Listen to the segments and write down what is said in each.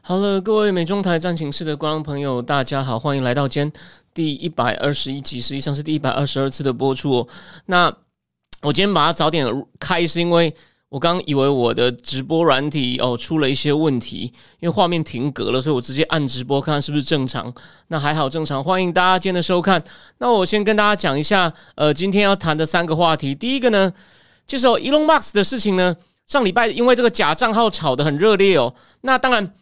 好了，各位美中台战情室的观众朋友，大家好，欢迎来到今天第一百二十一集，实际上是第一百二十二次的播出哦。那我今天把它早点开，是因为我刚以为我的直播软体哦出了一些问题，因为画面停格了，所以我直接按直播看看是不是正常。那还好正常，欢迎大家今天的收看。那我先跟大家讲一下，呃，今天要谈的三个话题。第一个呢，就是 Elon Musk 的事情呢，上礼拜因为这个假账号炒得很热烈哦。那当然。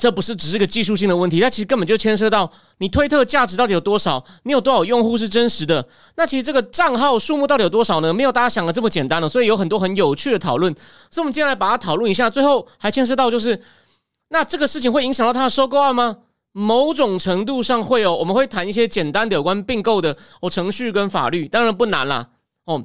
这不是只是个技术性的问题，它其实根本就牵涉到你推特价值到底有多少，你有多少用户是真实的。那其实这个账号数目到底有多少呢？没有大家想的这么简单了，所以有很多很有趣的讨论。所以，我们接下来把它讨论一下。最后还牵涉到就是，那这个事情会影响到它的收购案吗？某种程度上会哦。我们会谈一些简单的有关并购的哦程序跟法律，当然不难啦哦。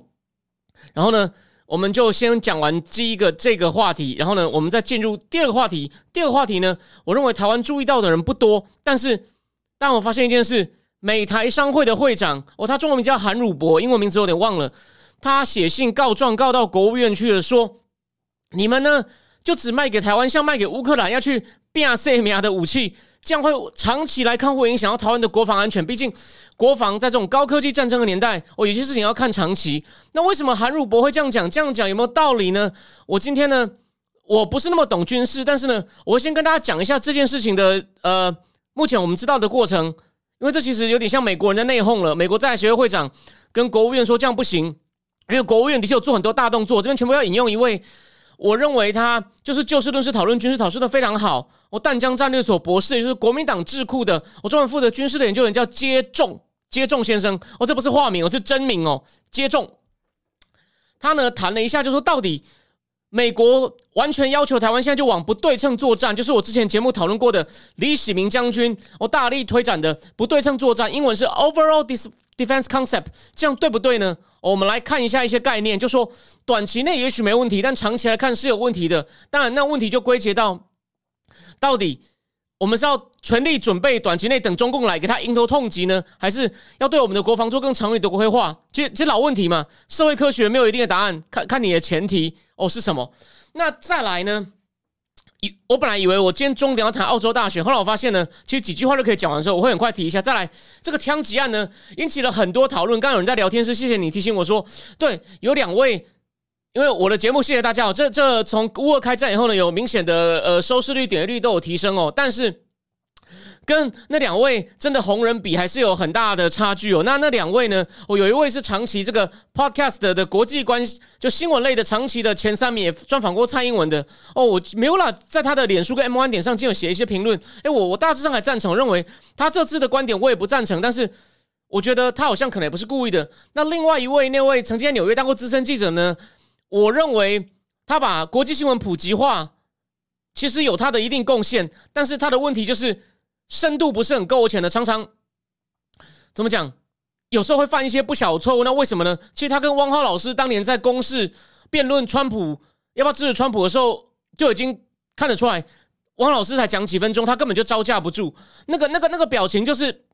然后呢？我们就先讲完第一个这个话题，然后呢，我们再进入第二个话题。第二个话题呢，我认为台湾注意到的人不多，但是当我发现一件事，美台商会的会长哦，他中文名叫韩汝博，英文名字有点忘了，他写信告状告到国务院去了，说你们呢就只卖给台湾，像卖给乌克兰要去变色米亚的武器。这样会长期来看会影响到台湾的国防安全。毕竟，国防在这种高科技战争的年代，哦，有些事情要看长期。那为什么韩汝博会这样讲？这样讲有没有道理呢？我今天呢，我不是那么懂军事，但是呢，我先跟大家讲一下这件事情的呃，目前我们知道的过程。因为这其实有点像美国人在内讧了。美国在协会会长跟国务院说这样不行，因为国务院的确有做很多大动作。这边全部要引用一位。我认为他就是就事论事讨论军事，讨论的非常好。我淡江战略所博士，也就是国民党智库的，我专门负责军事的研究人，叫接种接种先生。哦，这不是化名，哦，是真名哦。接种，他呢谈了一下，就说到底，美国完全要求台湾现在就往不对称作战，就是我之前节目讨论过的李喜明将军，我大力推展的不对称作战，英文是 overall dis。Defense concept，这样对不对呢？我们来看一下一些概念，就说短期内也许没问题，但长期来看是有问题的。当然，那问题就归结到到底我们是要全力准备短期内等中共来给他迎头痛击呢，还是要对我们的国防做更长远的规划？这这老问题嘛，社会科学没有一定的答案，看看你的前提哦是什么。那再来呢？以我本来以为我今天重点要谈澳洲大选，后来我发现呢，其实几句话就可以讲完。之后我会很快提一下。再来，这个枪击案呢，引起了很多讨论。刚有人在聊天室，谢谢你提醒我说，对，有两位，因为我的节目，谢谢大家哦。这这从乌俄开战以后呢，有明显的呃收视率、点击率都有提升哦，但是。跟那两位真的红人比，还是有很大的差距哦。那那两位呢？我有一位是长期这个 podcast 的国际关系，就新闻类的长期的前三名，也专访过蔡英文的哦。我没有啦，在他的脸书跟 M One 点上，竟有写一些评论。诶，我我大致上还赞成，认为他这次的观点我也不赞成，但是我觉得他好像可能也不是故意的。那另外一位那位曾经在纽约当过资深记者呢？我认为他把国际新闻普及化，其实有他的一定贡献，但是他的问题就是。深度不是很够浅的，常常怎么讲？有时候会犯一些不小错误。那为什么呢？其实他跟汪浩老师当年在公示辩论川普要不要支持川普的时候，就已经看得出来，汪老师才讲几分钟，他根本就招架不住。那个、那个、那个表情就是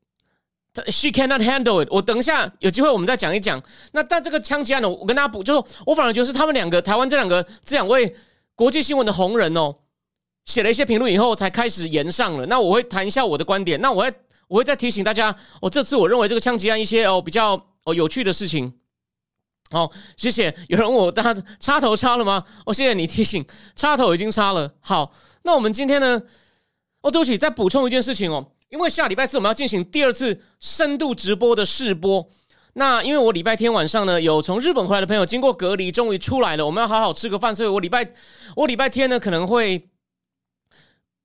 ，she cannot handle it。我等一下有机会我们再讲一讲。那但这个枪击案呢，我跟大家补，就是我反而觉得是他们两个台湾这两个这两位国际新闻的红人哦。写了一些评论以后，才开始延上了。那我会谈一下我的观点。那我会我会再提醒大家，我这次我认为这个枪击案一些哦比较哦有趣的事情。好，谢谢。有人问我，大家插头插了吗？哦，谢谢你提醒，插头已经插了。好，那我们今天呢？哦，对不起，再补充一件事情哦，因为下礼拜四我们要进行第二次深度直播的试播。那因为我礼拜天晚上呢，有从日本回来的朋友经过隔离，终于出来了，我们要好好吃个饭，所以我礼拜我礼拜天呢可能会。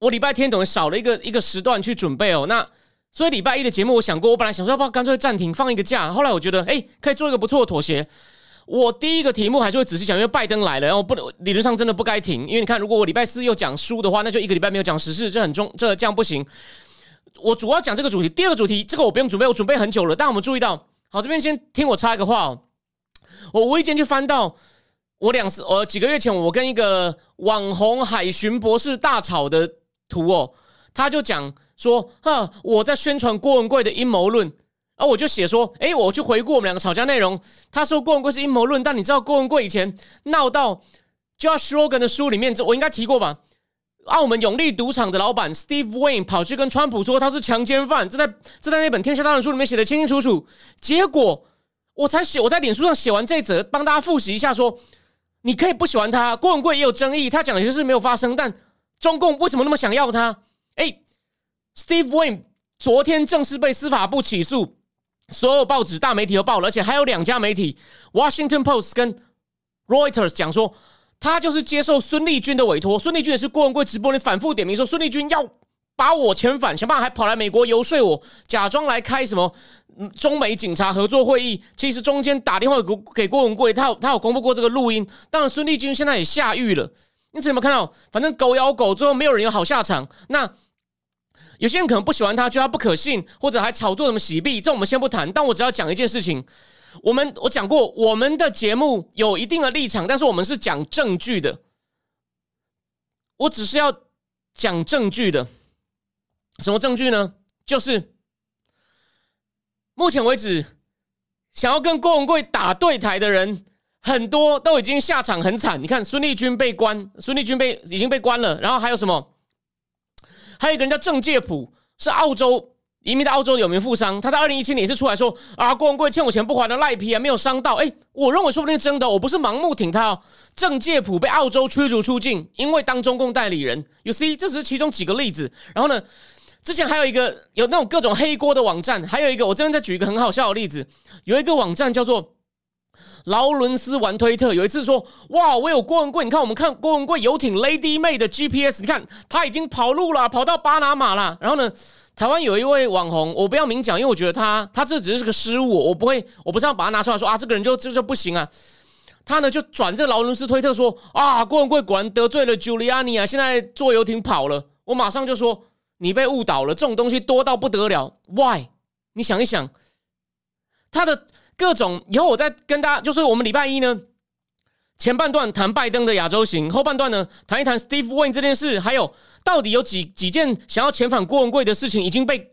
我礼拜天等于少了一个一个时段去准备哦，那所以礼拜一的节目我想过，我本来想说要不要干脆暂停放一个假，后来我觉得哎，可以做一个不错的妥协。我第一个题目还是会仔细讲，因为拜登来了，然后不能理论上真的不该停，因为你看，如果我礼拜四又讲书的话，那就一个礼拜没有讲时事，这很重，这这样不行。我主要讲这个主题。第二个主题，这个我不用准备，我准备很久了。但我们注意到，好，这边先听我插一个话哦。我无意间就翻到我两次，呃，几个月前我跟一个网红海巡博士大吵的图哦，他就讲说，哈，我在宣传郭文贵的阴谋论。啊，我就写说，哎，我去回顾我们两个吵架内容。他说郭文贵是阴谋论，但你知道郭文贵以前闹到 Josh Rogan 的书里面，这我应该提过吧？澳门永利赌场的老板 Steve Wayne 跑去跟川普说他是强奸犯，这在这在那本《天下大乱》书里面写的清清楚楚。结果我才写，我在脸书上写完这一则，帮大家复习一下，说你可以不喜欢他，郭文贵也有争议，他讲的些事没有发生，但中共为什么那么想要他？哎，Steve Wayne 昨天正式被司法部起诉。所有报纸、大媒体都报了，而且还有两家媒体《Washington Post》跟 Reuters 讲说，他就是接受孙立军的委托。孙立军也是郭文贵直播里反复点名说，孙立军要把我遣返，想办法还跑来美国游说我，假装来开什么中美警察合作会议。其实中间打电话给给郭文贵，他有他有公布过这个录音。当然，孙立军现在也下狱了。你有没有看到？反正狗咬狗，最后没有人有好下场。那。有些人可能不喜欢他，觉得他不可信，或者还炒作什么洗币，这我们先不谈。但我只要讲一件事情：我们我讲过，我们的节目有一定的立场，但是我们是讲证据的。我只是要讲证据的。什么证据呢？就是目前为止，想要跟郭文贵打对台的人，很多都已经下场很惨。你看，孙立军被关，孙立军被已经被关了，然后还有什么？还有一个人叫郑介普，是澳洲移民到澳洲的有名富商。他在二零一七年也是出来说啊，郭文贵欠我钱不还的赖皮啊，没有伤到。哎，我认为说不定真的，我不是盲目挺他。哦。郑介普被澳洲驱逐出境，因为当中共代理人。You see，这只是其中几个例子。然后呢，之前还有一个有那种各种黑锅的网站，还有一个我这边再举一个很好笑的例子，有一个网站叫做。劳伦斯玩推特，有一次说：“哇，我有郭文贵，你看我们看郭文贵游艇 Lady May 的 GPS，你看他已经跑路了，跑到巴拿马了。然后呢，台湾有一位网红，我不要明讲，因为我觉得他他这只是个失误，我不会，我不是要把他拿出来说啊，这个人就这就不行啊。他呢就转这劳伦斯推特说啊，郭文贵果然得罪了 Giuliani 啊，现在坐游艇跑了。我马上就说你被误导了，这种东西多到不得了。Why？你想一想，他的。各种以后我再跟大家，就是我们礼拜一呢，前半段谈拜登的亚洲行，后半段呢谈一谈 Steve Wayne 这件事，还有到底有几几件想要遣返郭文贵的事情已经被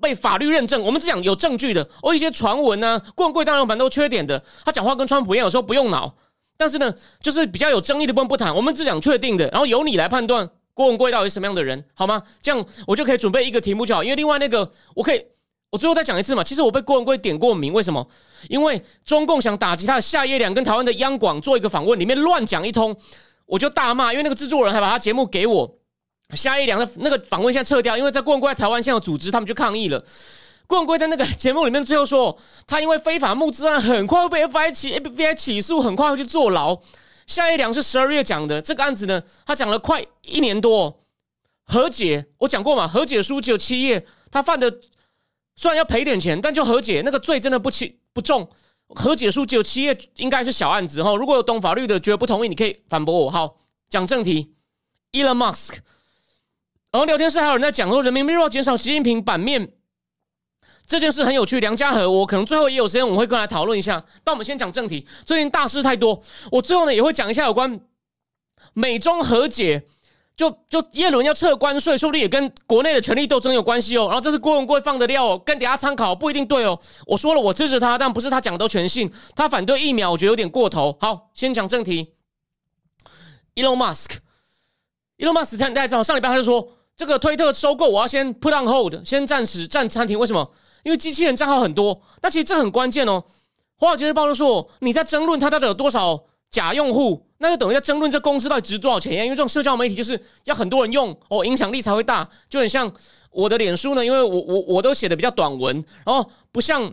被法律认证。我们只讲有证据的，哦，一些传闻呢，郭文贵当然蛮多缺点的，他讲话跟川普一样，有时候不用脑。但是呢，就是比较有争议的部分不谈，我们只讲确定的，然后由你来判断郭文贵到底什么样的人，好吗？这样我就可以准备一个题目就好，因为另外那个我可以。我最后再讲一次嘛，其实我被郭文贵点过名，为什么？因为中共想打击他的夏叶良跟台湾的央广做一个访问，里面乱讲一通，我就大骂，因为那个制作人还把他节目给我。夏叶良的那个访问现在撤掉，因为在郭文贵在台湾现在有组织，他们就抗议了。郭文贵在那个节目里面最后说，他因为非法募资案很快会被 FBI 起 FBI 起诉，很快会去坐牢。夏叶良是十二月讲的这个案子呢，他讲了快一年多和解，我讲过嘛，和解书只有七页，他犯的。虽然要赔点钱，但就和解，那个罪真的不轻不重。和解书只有七页，应该是小案子哈。如果有懂法律的觉得不同意，你可以反驳我。好，讲正题。Elon Musk，然后聊天室还有人在讲说，人民币要减少习近平版面这件事很有趣。梁家和我可能最后也有时间，我们会跟来讨论一下。但我们先讲正题。最近大事太多，我最后呢也会讲一下有关美中和解。就就耶伦要撤关税，说不定也跟国内的权力斗争有关系哦。然后这是郭文贵放的料哦，跟底下参考不一定对哦。我说了，我支持他，但不是他讲的都全信。他反对疫苗，我觉得有点过头。好，先讲正题。Elon Musk，Elon Musk，大家知道上礼拜他就说这个推特收购，我要先 put on hold，先暂时暂暂停。为什么？因为机器人账号很多。那其实这很关键哦。华尔街日报就说你在争论他到底有多少。假用户，那就等于在争论这公司到底值多少钱呀？因为这种社交媒体就是要很多人用哦，影响力才会大。就很像我的脸书呢，因为我我我都写的比较短文，然后不像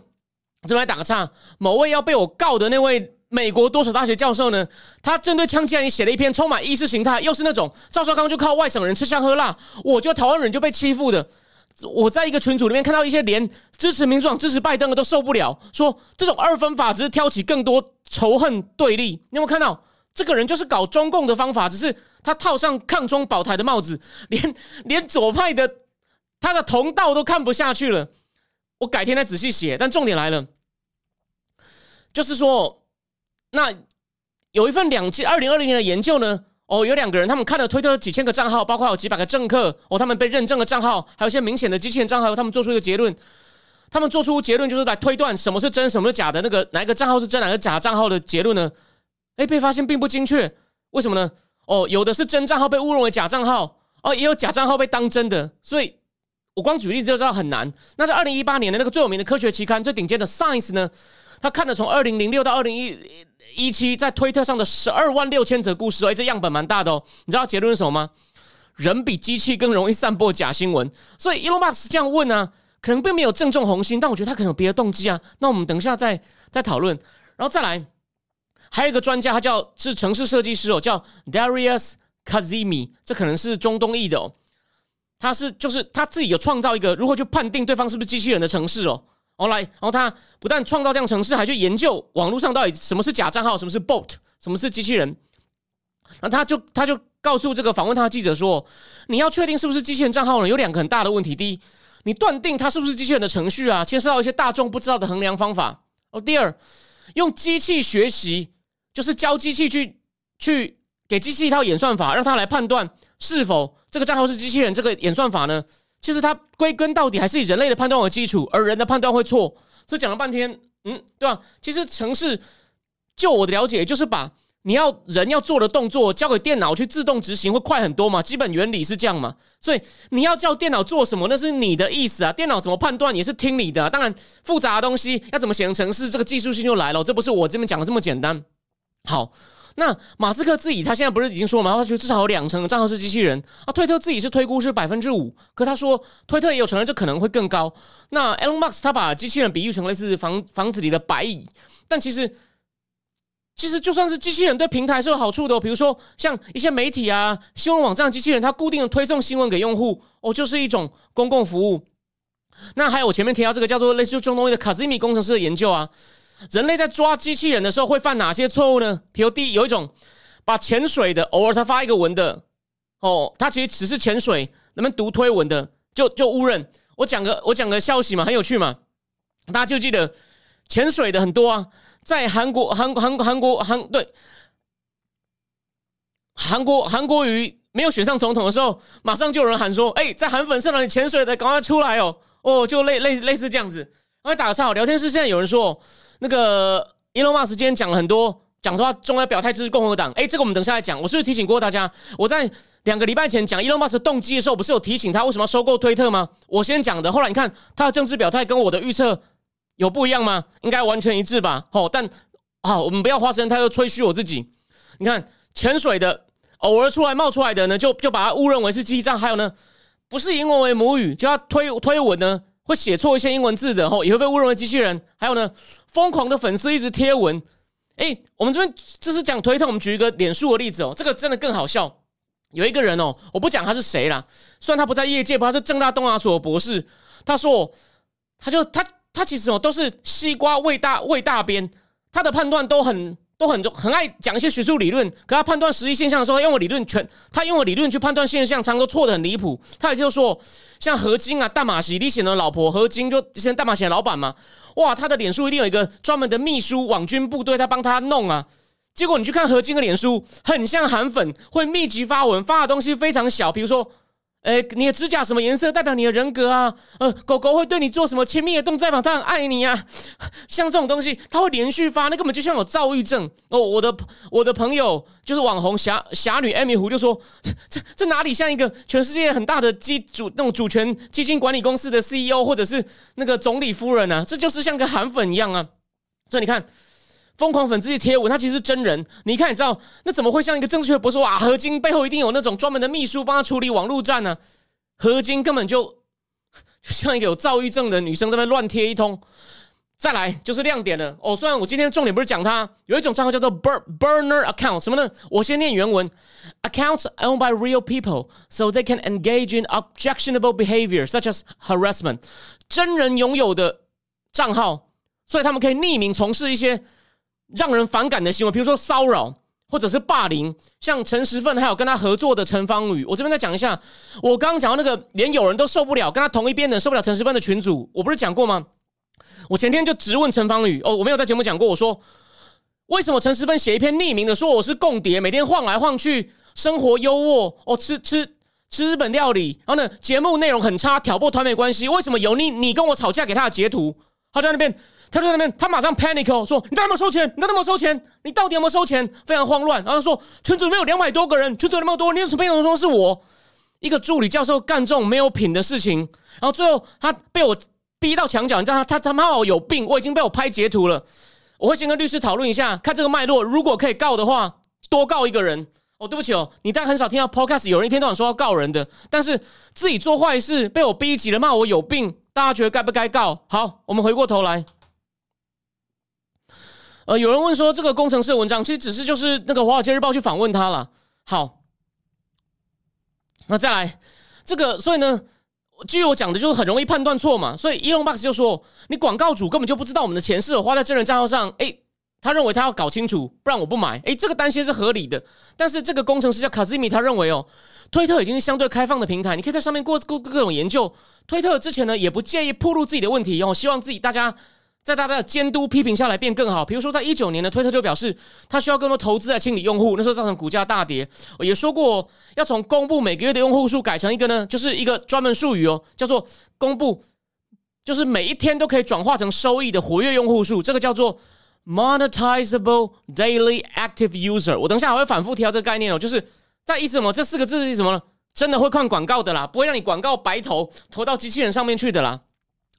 这边打个岔，某位要被我告的那位美国多所大学教授呢，他针对枪击案也写了一篇充满意识形态，又是那种赵少康就靠外省人吃香喝辣，我就台湾人就被欺负的。我在一个群组里面看到一些连支持民主党、支持拜登的都受不了，说这种二分法只是挑起更多仇恨对立。你有没有看到这个人就是搞中共的方法，只是他套上抗中保台的帽子，连 连左派的他的同道都看不下去了。我改天再仔细写。但重点来了，就是说，那有一份两千二零二零年的研究呢。哦，有两个人，他们看了推特几千个账号，包括有几百个政客，哦，他们被认证的账号，还有一些明显的机器人账号，他们做出一个结论。他们做出结论就是来推断什么是真，什么是假的。那个哪一个账号是真，哪个假账号的结论呢？哎，被发现并不精确。为什么呢？哦，有的是真账号被误认为假账号，哦，也有假账号被当真的。所以，我光举例子就知道很难。那在二零一八年的那个最有名的科学期刊、最顶尖的 Science 呢？他看了从二零零六到二零一一七在推特上的十二万六千则故事，哎，这样本蛮大的哦。你知道结论是什么吗？人比机器更容易散播假新闻。所以 Elon Musk 这样问呢，可能并没有正中红心，但我觉得他可能有别的动机啊。那我们等一下再再讨论。然后再来，还有一个专家，他叫是城市设计师哦，叫 Darius Kazimi，这可能是中东裔的哦。他是就是他自己有创造一个如何去判定对方是不是机器人的城市哦。后来，然后他不但创造这样城市，还去研究网络上到底什么是假账号，什么是 bot，什么是机器人。那他就他就告诉这个访问他的记者说：“你要确定是不是机器人账号呢？有两个很大的问题。第一，你断定它是不是机器人的程序啊，牵涉到一些大众不知道的衡量方法。哦，第二，用机器学习，就是教机器去去给机器一套演算法，让它来判断是否这个账号是机器人。这个演算法呢？”其实它归根到底还是以人类的判断为基础，而人的判断会错。所以讲了半天，嗯，对吧？其实城市，就我的了解，就是把你要人要做的动作交给电脑去自动执行，会快很多嘛。基本原理是这样嘛。所以你要叫电脑做什么，那是你的意思啊。电脑怎么判断也是听你的。当然，复杂的东西要怎么写成城市，这个技术性就来了。这不是我这边讲的这么简单。好。那马斯克自己，他现在不是已经说嘛？他觉得至少有两成的账号是机器人啊。推特自己是推估是百分之五，可他说推特也有承认这可能会更高。那 Elon Musk 他把机器人比喻成类似房房子里的白蚁，但其实其实就算是机器人对平台是有好处的，哦比如说像一些媒体啊、新闻网站机器人，它固定的推送新闻给用户，哦，就是一种公共服务。那还有我前面提到这个叫做类似中东的卡兹米工程师的研究啊。人类在抓机器人的时候会犯哪些错误呢？比如第一，有一种把潜水的偶尔才发一个文的，哦，他其实只是潜水，能不能读推文的就就误认。我讲个我讲个消息嘛，很有趣嘛，大家就记得潜水的很多啊，在韩国韩韩韩国韩对韩国韩国瑜没有选上总统的时候，马上就有人喊说：“哎，在韩粉社团里潜水的，赶快出来哦！”哦，就类类类似这样子。然后打个岔，聊天室现在有人说。那个 Elon Musk 今天讲了很多，讲说他中央表态支持共和党。哎，这个我们等下来讲。我是不是提醒过大家？我在两个礼拜前讲 Elon Musk 的动机的时候，不是有提醒他为什么要收购推特吗？我先讲的，后来你看他的政治表态跟我的预测有不一样吗？应该完全一致吧？好，但好，我们不要花时间太多吹嘘我自己。你看潜水的，偶尔出来冒出来的呢，就就把他误认为是记账。还有呢，不是英文为母语，就要推推文呢。会写错一些英文字的，吼，也会被误认为机器人。还有呢，疯狂的粉丝一直贴文。哎，我们这边这是讲推特，我们举一个脸书的例子哦，这个真的更好笑。有一个人哦，我不讲他是谁啦，虽然他不在业界，不他是正大东亚所的博士。他说，他就他他其实哦都是西瓜喂大喂大边，他的判断都很。都很多很爱讲一些学术理论，可他判断实际现象的时候，他用理论全，他用我理论去判断现象，常常都错的很离谱。他也就说，像何金啊、大马喜李显的老婆何金，就之前大马喜的老板嘛，哇，他的脸书一定有一个专门的秘书网军部队，他帮他弄啊。结果你去看何金的脸书，很像韩粉，会密集发文，发的东西非常小，比如说。哎，你的指甲什么颜色代表你的人格啊？呃，狗狗会对你做什么亲密的动作，代表它很爱你啊？像这种东西，它会连续发，那根本就像有躁郁症哦。我的我的朋友就是网红侠侠女艾米胡就说，这这哪里像一个全世界很大的基主那种主权基金管理公司的 CEO 或者是那个总理夫人啊？这就是像个韩粉一样啊。所以你看。疯狂粉丝贴文，他其实是真人。你看，你知道那怎么会像一个政治学博士说啊？何金背后一定有那种专门的秘书帮他处理网络战呢？何金根本就像一个有躁郁症的女生在那乱贴一通。再来就是亮点了哦。虽然我今天重点不是讲他，有一种账号叫做 bur burner account，什么呢？我先念原文：accounts owned by real people so they can engage in objectionable behavior such as harassment。真人拥有的账号，所以他们可以匿名从事一些。让人反感的行为，比如说骚扰，或者是霸凌，像陈时奋还有跟他合作的陈芳宇，我这边再讲一下，我刚刚讲到那个连有人都受不了，跟他同一边的受不了陈时奋的群主，我不是讲过吗？我前天就直问陈芳宇，哦，我没有在节目讲过，我说为什么陈时芬写一篇匿名的，说我是共谍，每天晃来晃去，生活优渥，哦，吃吃吃日本料理，然后呢，节目内容很差，挑拨团美关系，为什么有你你跟我吵架给他的截图？他在那边，他在那边，他马上 panic 说，你到底有收钱？你到底有收钱？你到底有没有收钱？非常慌乱，然后说群组里面有两百多个人，群组那么多，你有什么朋友说是我一个助理教授干这种没有品的事情？然后最后他被我。逼到墙角，你知道他他他妈我有病！我已经被我拍截图了，我会先跟律师讨论一下，看这个脉络。如果可以告的话，多告一个人。哦，对不起哦，你但很少听到 podcast 有人一天到晚说要告人的，但是自己做坏事被我逼急了，骂我有病，大家觉得该不该告？好，我们回过头来，呃，有人问说这个工程师的文章其实只是就是那个华尔街日报去访问他了。好，那再来这个，所以呢？据我讲的，就是很容易判断错嘛，所以 Elon Musk 就说，你广告主根本就不知道我们的钱是花在真人账号上，哎，他认为他要搞清楚，不然我不买，哎，这个担心是合理的。但是这个工程师叫卡兹米，他认为哦，推特已经是相对开放的平台，你可以在上面过过各种研究。推特之前呢，也不介意铺露自己的问题，哦，希望自己大家。在大家的监督批评下来变更好。比如说，在一九年的推特就表示，他需要更多投资来清理用户，那时候造成股价大跌。也说过要从公布每个月的用户数改成一个呢，就是一个专门术语哦，叫做公布，就是每一天都可以转化成收益的活跃用户数，这个叫做 monetizable daily active user。我等一下还会反复提到这个概念哦，就是在意思什么？这四个字是什么呢？真的会看广告的啦，不会让你广告白投投到机器人上面去的啦，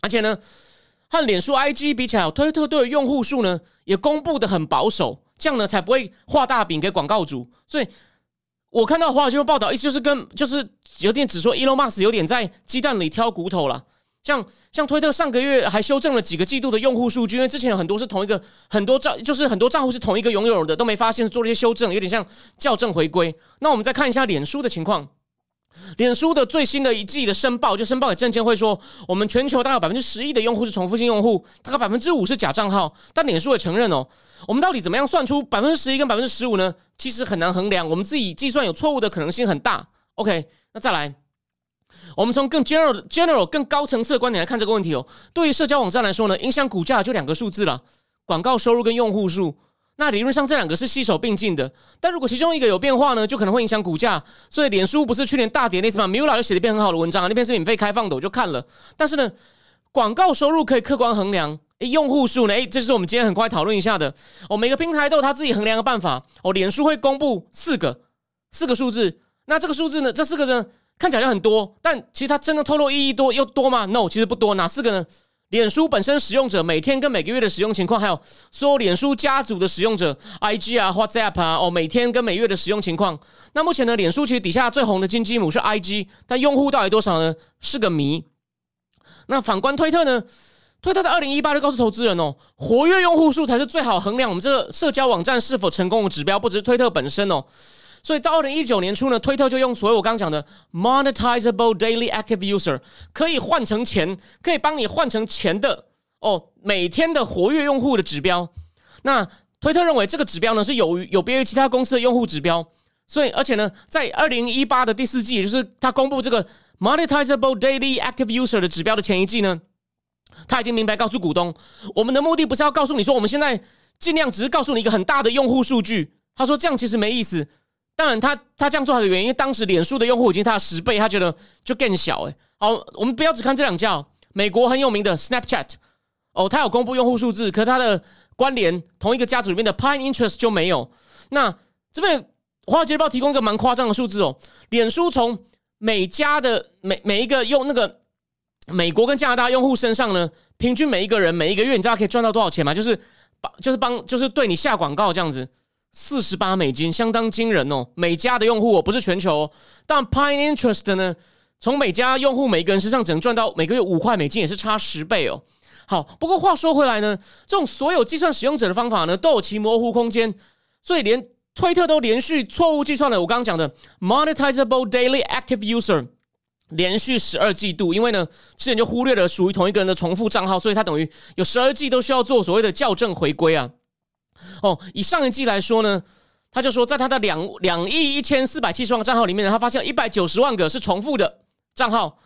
而且呢。和脸书 IG 比起来，推特对用户数呢也公布的很保守，这样呢才不会画大饼给广告主。所以我看到华尔街报道，意思就是跟就是有点只说 Elon Musk 有点在鸡蛋里挑骨头了。像像推特上个月还修正了几个季度的用户数据，因为之前有很多是同一个很多账，就是很多账户是同一个拥有的，都没发现做了一些修正，有点像校正回归。那我们再看一下脸书的情况。脸书的最新的一季的申报，就申报给证监会说，我们全球大概百分之十一的用户是重复性用户，大概百分之五是假账号。但脸书也承认哦，我们到底怎么样算出百分之十一跟百分之十五呢？其实很难衡量，我们自己计算有错误的可能性很大。OK，那再来，我们从更 general、general 更高层次的观点来看这个问题哦。对于社交网站来说呢，影响股价就两个数字了：广告收入跟用户数。那理论上这两个是携手并进的，但如果其中一个有变化呢，就可能会影响股价。所以脸书不是去年大跌那次吗？Mula 就写了一篇很好的文章，那篇是免费开放的，我就看了。但是呢，广告收入可以客观衡量，诶，用户数呢？诶，这是我们今天很快讨论一下的。哦，每个平台都有他自己衡量的办法。哦，脸书会公布四个四个数字，那这个数字呢？这四个呢，看起来很多，但其实它真的透露意义多又多吗？No，其实不多。哪四个呢？脸书本身使用者每天跟每个月的使用情况，还有所有脸书家族的使用者，IG 啊、WhatsApp 啊，哦，每天跟每月的使用情况。那目前呢，脸书其实底下最红的金鸡母是 IG，但用户到底多少呢？是个谜。那反观推特呢？推特在二零一八就告诉投资人哦，活跃用户数才是最好衡量我们这个社交网站是否成功的指标，不只是推特本身哦。所以到二零一九年初呢，推特就用所有我刚刚讲的 monetizable daily active user 可以换成钱，可以帮你换成钱的哦，每天的活跃用户的指标。那推特认为这个指标呢是有有别于其他公司的用户指标，所以而且呢，在二零一八的第四季，也就是他公布这个 monetizable daily active user 的指标的前一季呢，他已经明白告诉股东，我们的目的不是要告诉你说我们现在尽量只是告诉你一个很大的用户数据。他说这样其实没意思。当然，他他这样做的原因，当时脸书的用户已经他的十倍，他觉得就更小哎。好，我们不要只看这两家哦，美国很有名的 Snapchat，哦，他有公布用户数字，可他的关联同一个家族里面的 Pine Interest 就没有。那这边华尔街日报提供一个蛮夸张的数字哦，脸书从每家的每每一个用那个美国跟加拿大用户身上呢，平均每一个人每一个月，你知道可以赚到多少钱吗？就是帮就是帮就是对你下广告这样子。四十八美金，相当惊人哦！每家的用户哦，不是全球，但 Pine Interest 呢，从每家用户每个人身上只能赚到每个月五块美金，也是差十倍哦。好，不过话说回来呢，这种所有计算使用者的方法呢，都有其模糊空间，所以连推特都连续错误计算了我刚刚讲的 monetizable daily active user，连续十二季度，因为呢之前就忽略了属于同一个人的重复账号，所以他等于有十二季都需要做所谓的校正回归啊。哦，以上一季来说呢，他就说，在他的两两亿一千四百七十万账号里面，他发现一百九十万个是重复的账号。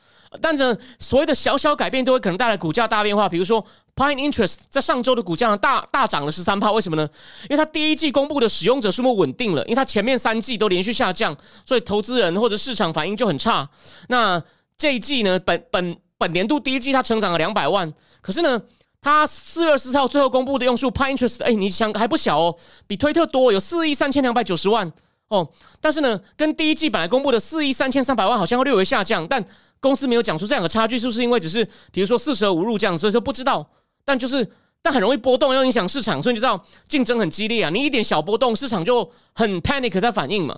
但是所谓的小小改变都会可能带来股价大变化，比如说 Pine Interest 在上周的股价大大涨了十三帕，为什么呢？因为它第一季公布的使用者数目稳定了，因为它前面三季都连续下降，所以投资人或者市场反应就很差。那这一季呢，本本本年度第一季它成长了两百万，可是呢，它四月十四号最后公布的用数 Pine Interest，哎，你想还不小哦，比推特多，有四亿三千两百九十万哦。但是呢，跟第一季本来公布的四亿三千三百万好像会略微下降，但公司没有讲出这两个差距，是不是因为只是比如说四舍五入这样，所以说不知道。但就是但很容易波动，要影响市场，所以你知道竞争很激烈啊。你一点小波动，市场就很 panic 在反应嘛。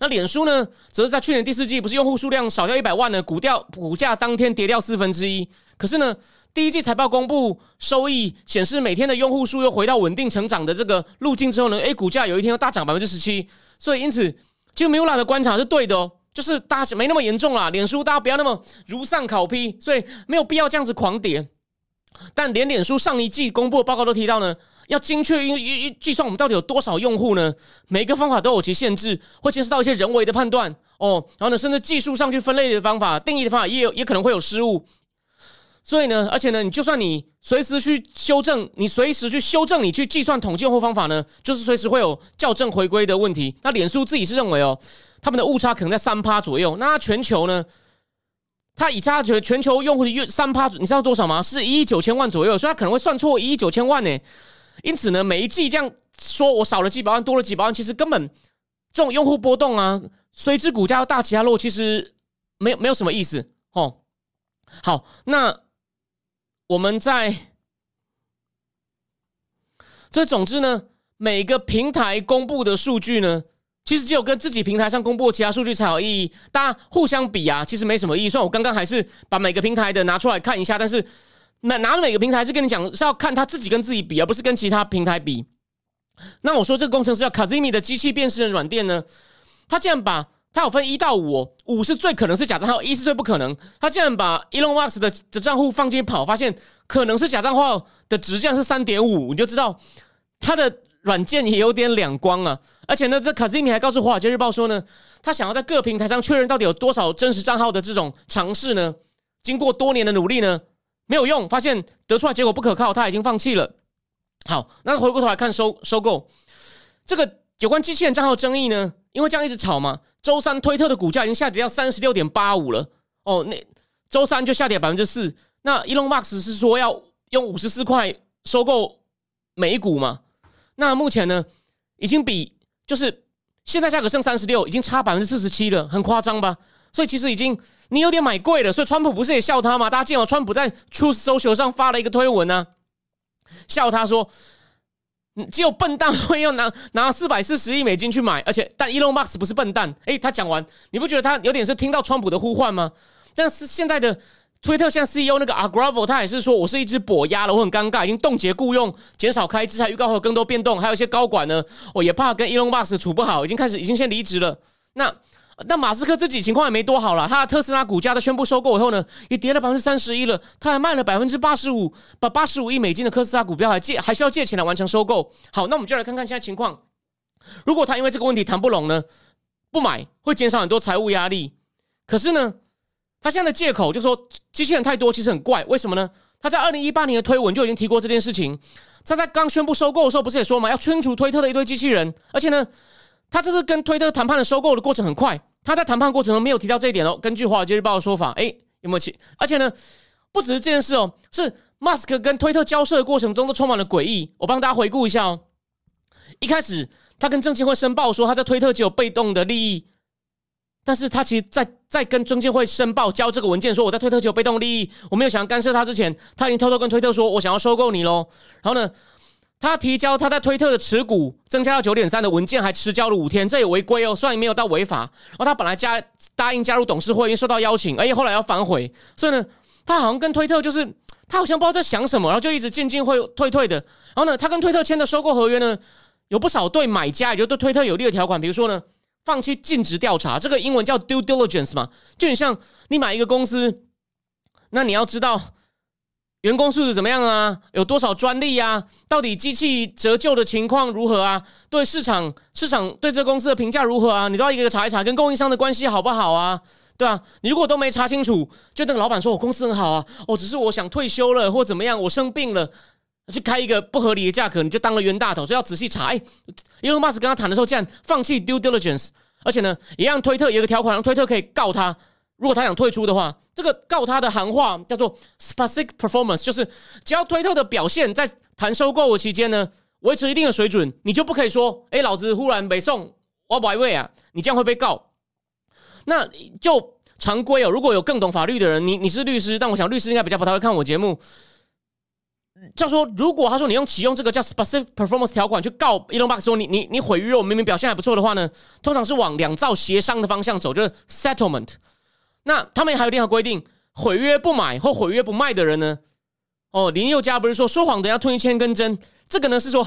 那脸书呢，则是在去年第四季不是用户数量少掉一百万呢，股掉股价当天跌掉四分之一。可是呢，第一季财报公布，收益显示每天的用户数又回到稳定成长的这个路径之后呢，诶，股价有一天又大涨百分之十七。所以因此，就 Mula 的观察是对的哦。就是大家没那么严重啦，脸书大家不要那么如丧考批，所以没有必要这样子狂跌。但连脸书上一季公布的报告都提到呢，要精确运运计算我们到底有多少用户呢？每个方法都有其限制，会牵涉到一些人为的判断哦。然后呢，甚至技术上去分类的方法、定义的方法也有也可能会有失误。所以呢，而且呢，你就算你随时去修正，你随时去修正你去计算统计用户方法呢，就是随时会有校正回归的问题。那脸书自己是认为哦。他们的误差可能在三趴左右，那全球呢？它以差全全球用户的月三趴，你知道多少吗？是一亿九千万左右，所以它可能会算错一亿九千万呢。因此呢，每一季这样说我少了几百万，多了几百万，其实根本这种用户波动啊，随之股价大起大落，其实没有没有什么意思哦。好，那我们在这总之呢，每个平台公布的数据呢。其实只有跟自己平台上公布其他数据才有意义，大家互相比啊，其实没什么意义。虽然我刚刚还是把每个平台的拿出来看一下，但是拿拿每个平台是跟你讲是要看他自己跟自己比，而不是跟其他平台比。那我说这个工程师叫 Kazimi 的机器辨识的软件呢，他竟然把他有分一到五，五是最可能是假账号，一是最不可能。他竟然把 Elon Musk 的的账户放进去跑，发现可能是假账号的值降是三点五，你就知道他的。软件也有点两光啊，而且呢，这卡西米还告诉《华尔街日报》说呢，他想要在各平台上确认到底有多少真实账号的这种尝试呢，经过多年的努力呢，没有用，发现得出来结果不可靠，他已经放弃了。好，那回过头来看收收购这个有关机器人账号争议呢，因为这样一直炒嘛，周三推特的股价已经下跌到三十六点八五了。哦，那周三就下跌百分之四。那 Elon Musk 是说要用五十四块收购美股嘛？那目前呢，已经比就是现在价格剩三十六，已经差百分之四十七了，很夸张吧？所以其实已经你有点买贵了。所以川普不是也笑他吗？大家见到川普在 Truth Social 上发了一个推文呢，笑他说，只有笨蛋会要拿拿四百四十亿美金去买，而且但 Elon Musk 不是笨蛋。诶，他讲完，你不觉得他有点是听到川普的呼唤吗？但是现在的。推特现在 CEO 那个 Agravo，他也是说我是一只跛鸭了，我很尴尬，已经冻结雇佣，减少开支，还预告会有更多变动，还有一些高管呢，我也怕跟 Elon Musk 处不好，已经开始已经先离职了。那那马斯克自己情况也没多好了，他的特斯拉股价在宣布收购以后呢，也跌了百分之三十一了，他还卖了百分之八十五，把八十五亿美金的特斯拉股票还借还需要借钱来完成收购。好，那我们就来看看现在情况。如果他因为这个问题谈不拢呢，不买会减少很多财务压力，可是呢？他现在的借口就说机器人太多，其实很怪。为什么呢？他在二零一八年的推文就已经提过这件事情。他在刚宣布收购的时候，不是也说嘛，要清除推特的一堆机器人。而且呢，他这次跟推特谈判的收购的过程很快。他在谈判过程中没有提到这一点哦。根据华尔街日报的说法，哎，有没有起？而且呢，不只是这件事哦，是马斯克跟推特交涉的过程中都充满了诡异。我帮大家回顾一下哦。一开始他跟证监会申报说他在推特只有被动的利益。但是他其实，在在跟中监会申报交这个文件，说我在推特有被动利益，我没有想要干涉他之前，他已经偷偷跟推特说，我想要收购你喽。然后呢，他提交他在推特的持股增加到九点三的文件，还迟交了五天，这也违规哦，虽然没有到违法。然后他本来加答应加入董事会，因为受到邀请，而且后来要反悔，所以呢，他好像跟推特就是他好像不知道在想什么，然后就一直进进会退退的。然后呢，他跟推特签的收购合约呢，有不少对买家，也就对推特有利的条款，比如说呢。放弃尽职调查，这个英文叫 due diligence 嘛，就很像你买一个公司，那你要知道员工素质怎么样啊？有多少专利啊？到底机器折旧的情况如何啊？对市场市场对这公司的评价如何啊？你都要一个个查一查，跟供应商的关系好不好啊？对啊，你如果都没查清楚，就那个老板说我公司很好啊，哦，只是我想退休了或怎么样，我生病了，去开一个不合理的价格，你就当了冤大头，所以要仔细查。哎，伊隆马斯跟他谈的时候，竟然放弃 due diligence，而且呢，一样推特有个条款，让推特可以告他。如果他想退出的话，这个告他的行话叫做 specific performance，就是只要推特的表现在谈收购期间呢维持一定的水准，你就不可以说，哎，老子忽然北宋我不位啊，你这样会被告。那就常规哦，如果有更懂法律的人，你你是律师，但我想律师应该比较不太会看我节目。叫说，如果他说你用启用这个叫 specific performance 条款去告 Elon Musk 说你你你毁约我明明表现还不错的话呢，通常是往两造协商的方向走，就是 settlement。那他们还有另外规定，毁约不买或毁约不卖的人呢？哦，林宥嘉不是说说谎的要吞一千根针？这个呢是说，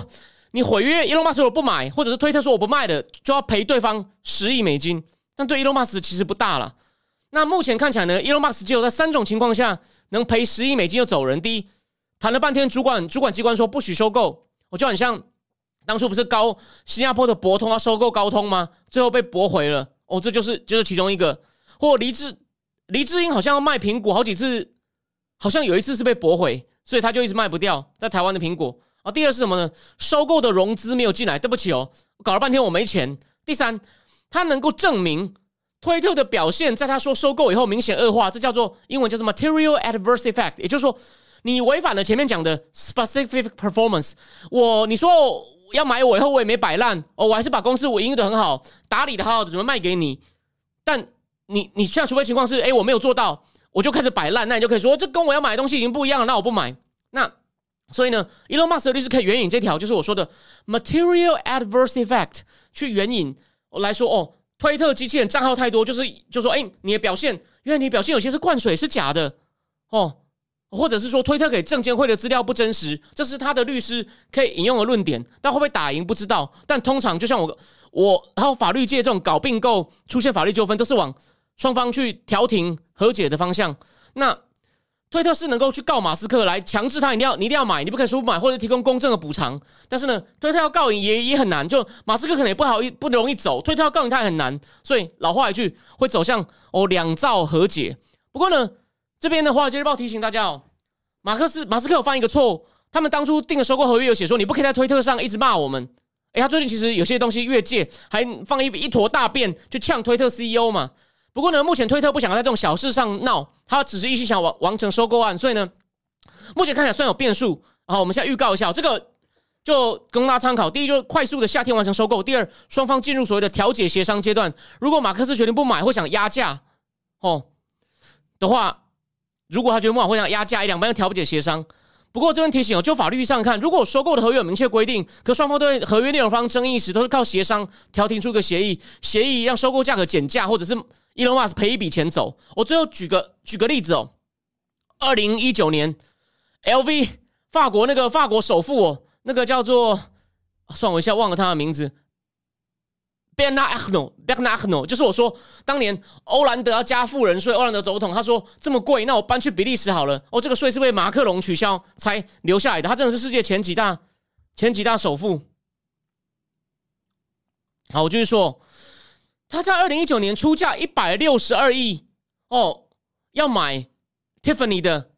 你毁约，Elon Musk 说不买，或者是推特说我不卖的，就要赔对方十亿美金。但对 Elon Musk 其实不大了。那目前看起来呢，Elon Musk 只有在三种情况下能赔十亿美金就走人。第一，谈了半天，主管主管机关说不许收购，我就很像当初不是高新加坡的博通要收购高通吗？最后被驳回了。哦，这就是就是其中一个，或离职。黎智英好像要卖苹果好几次，好像有一次是被驳回，所以他就一直卖不掉在台湾的苹果啊。第二是什么呢？收购的融资没有进来，对不起哦，搞了半天我没钱。第三，他能够证明推特的表现在他说收购以后明显恶化，这叫做英文叫做 material adverse effect，也就是说你违反了前面讲的 specific performance。我你说要买我以后我也没摆烂哦，我还是把公司我营运的很好，打理的好好的，准备卖给你，但。你你现在除非情况是，哎，我没有做到，我就开始摆烂，那你就可以说，这跟我要买的东西已经不一样了，那我不买。那所以呢，Elon Musk 的律师可以援引这条，就是我说的 material adverse effect 去援引来说，哦，推特机器人账号太多，就是就说，哎，你的表现，因为你表现有些是灌水是假的，哦，或者是说推特给证监会的资料不真实，这是他的律师可以引用的论点，但会不会打赢不知道。但通常就像我我还有法律界这种搞并购出现法律纠纷，都是往。双方去调停和解的方向，那推特是能够去告马斯克来强制他一定要你一定要买，你不可以说不买或者提供公正的补偿。但是呢，推特要告赢也也很难，就马斯克可能也不好不容易走，推特要告赢他很难。所以老话一句，会走向哦两造和解。不过呢，这边的华尔街日报提醒大家哦，马克思马斯克有犯一个错误，他们当初订的收购合约有写说，你不可以在推特上一直骂我们。哎，他最近其实有些东西越界，还放一一坨大便去呛推特 CEO 嘛。不过呢，目前推特不想在这种小事上闹，他只是一心想完完成收购案，所以呢，目前看起来算有变数。好，我们现在预告一下，这个就供大家参考。第一，就是快速的夏天完成收购；第二，双方进入所谓的调解协商阶段。如果马克思决定不买或想压价，哦的话，如果他决定不买或想压价，一两边要调解协商。不过这边提醒哦，就法律上看，如果收购的合约有明确规定，可双方对合约内容方争议时，都是靠协商调停出一个协议，协议让收购价格减价，或者是伊隆马斯赔一笔钱走。我最后举个举个例子哦，二零一九年，LV 法国那个法国首富哦，那个叫做，算我一下忘了他的名字。Bernardo，Bernardo，就是我说当年欧兰德要加富人税，欧兰德总统他说这么贵，那我搬去比利时好了。哦，这个税是被马克龙取消才留下来的，他真的是世界前几大前几大首富。好，我继续说，他在二零一九年出价一百六十二亿哦，要买 Tiffany 的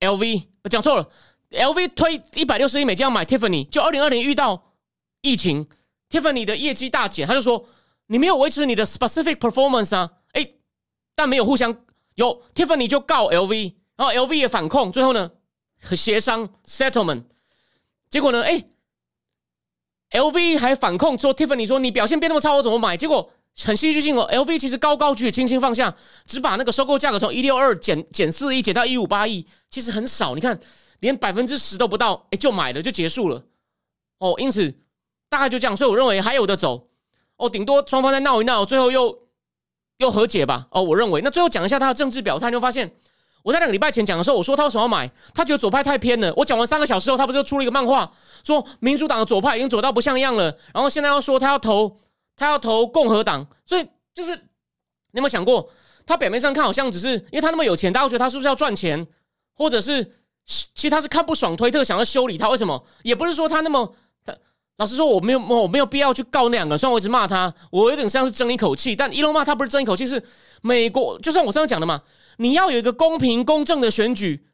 LV，我讲错了，LV 推一百六十亿美金要买 Tiffany，就二零二零遇到疫情。Tiffany 的业绩大减，他就说你没有维持你的 specific performance 啊，哎，但没有互相有 Tiffany 就告 LV，然后 LV 也反控，最后呢和协商 settlement，结果呢，哎，LV 还反控说 Tiffany 说你表现变那么差，我怎么买？结果很戏剧性哦，LV 其实高高举，轻轻放下，只把那个收购价格从一六二减减四亿减到一五八亿，其实很少，你看连百分之十都不到，哎，就买了就结束了，哦，因此。大概就这样，所以我认为还有的走哦，顶多双方再闹一闹，最后又又和解吧。哦，我认为那最后讲一下他的政治表态，你会发现我在两个礼拜前讲的时候，我说他为什么要买，他觉得左派太偏了。我讲完三个小时后，他不是出了一个漫画，说民主党的左派已经左到不像样了，然后现在要说他要投他要投共和党，所以就是你有没有想过，他表面上看好像只是因为他那么有钱，大家觉得他是不是要赚钱，或者是其实他是看不爽推特，想要修理他。为什么？也不是说他那么，老实说，我没有我没有必要去告那两个。虽然我一直骂他，我有点像是争一口气。但伊隆骂他不是争一口气，是美国，就像我刚刚讲的嘛，你要有一个公平公正的选举。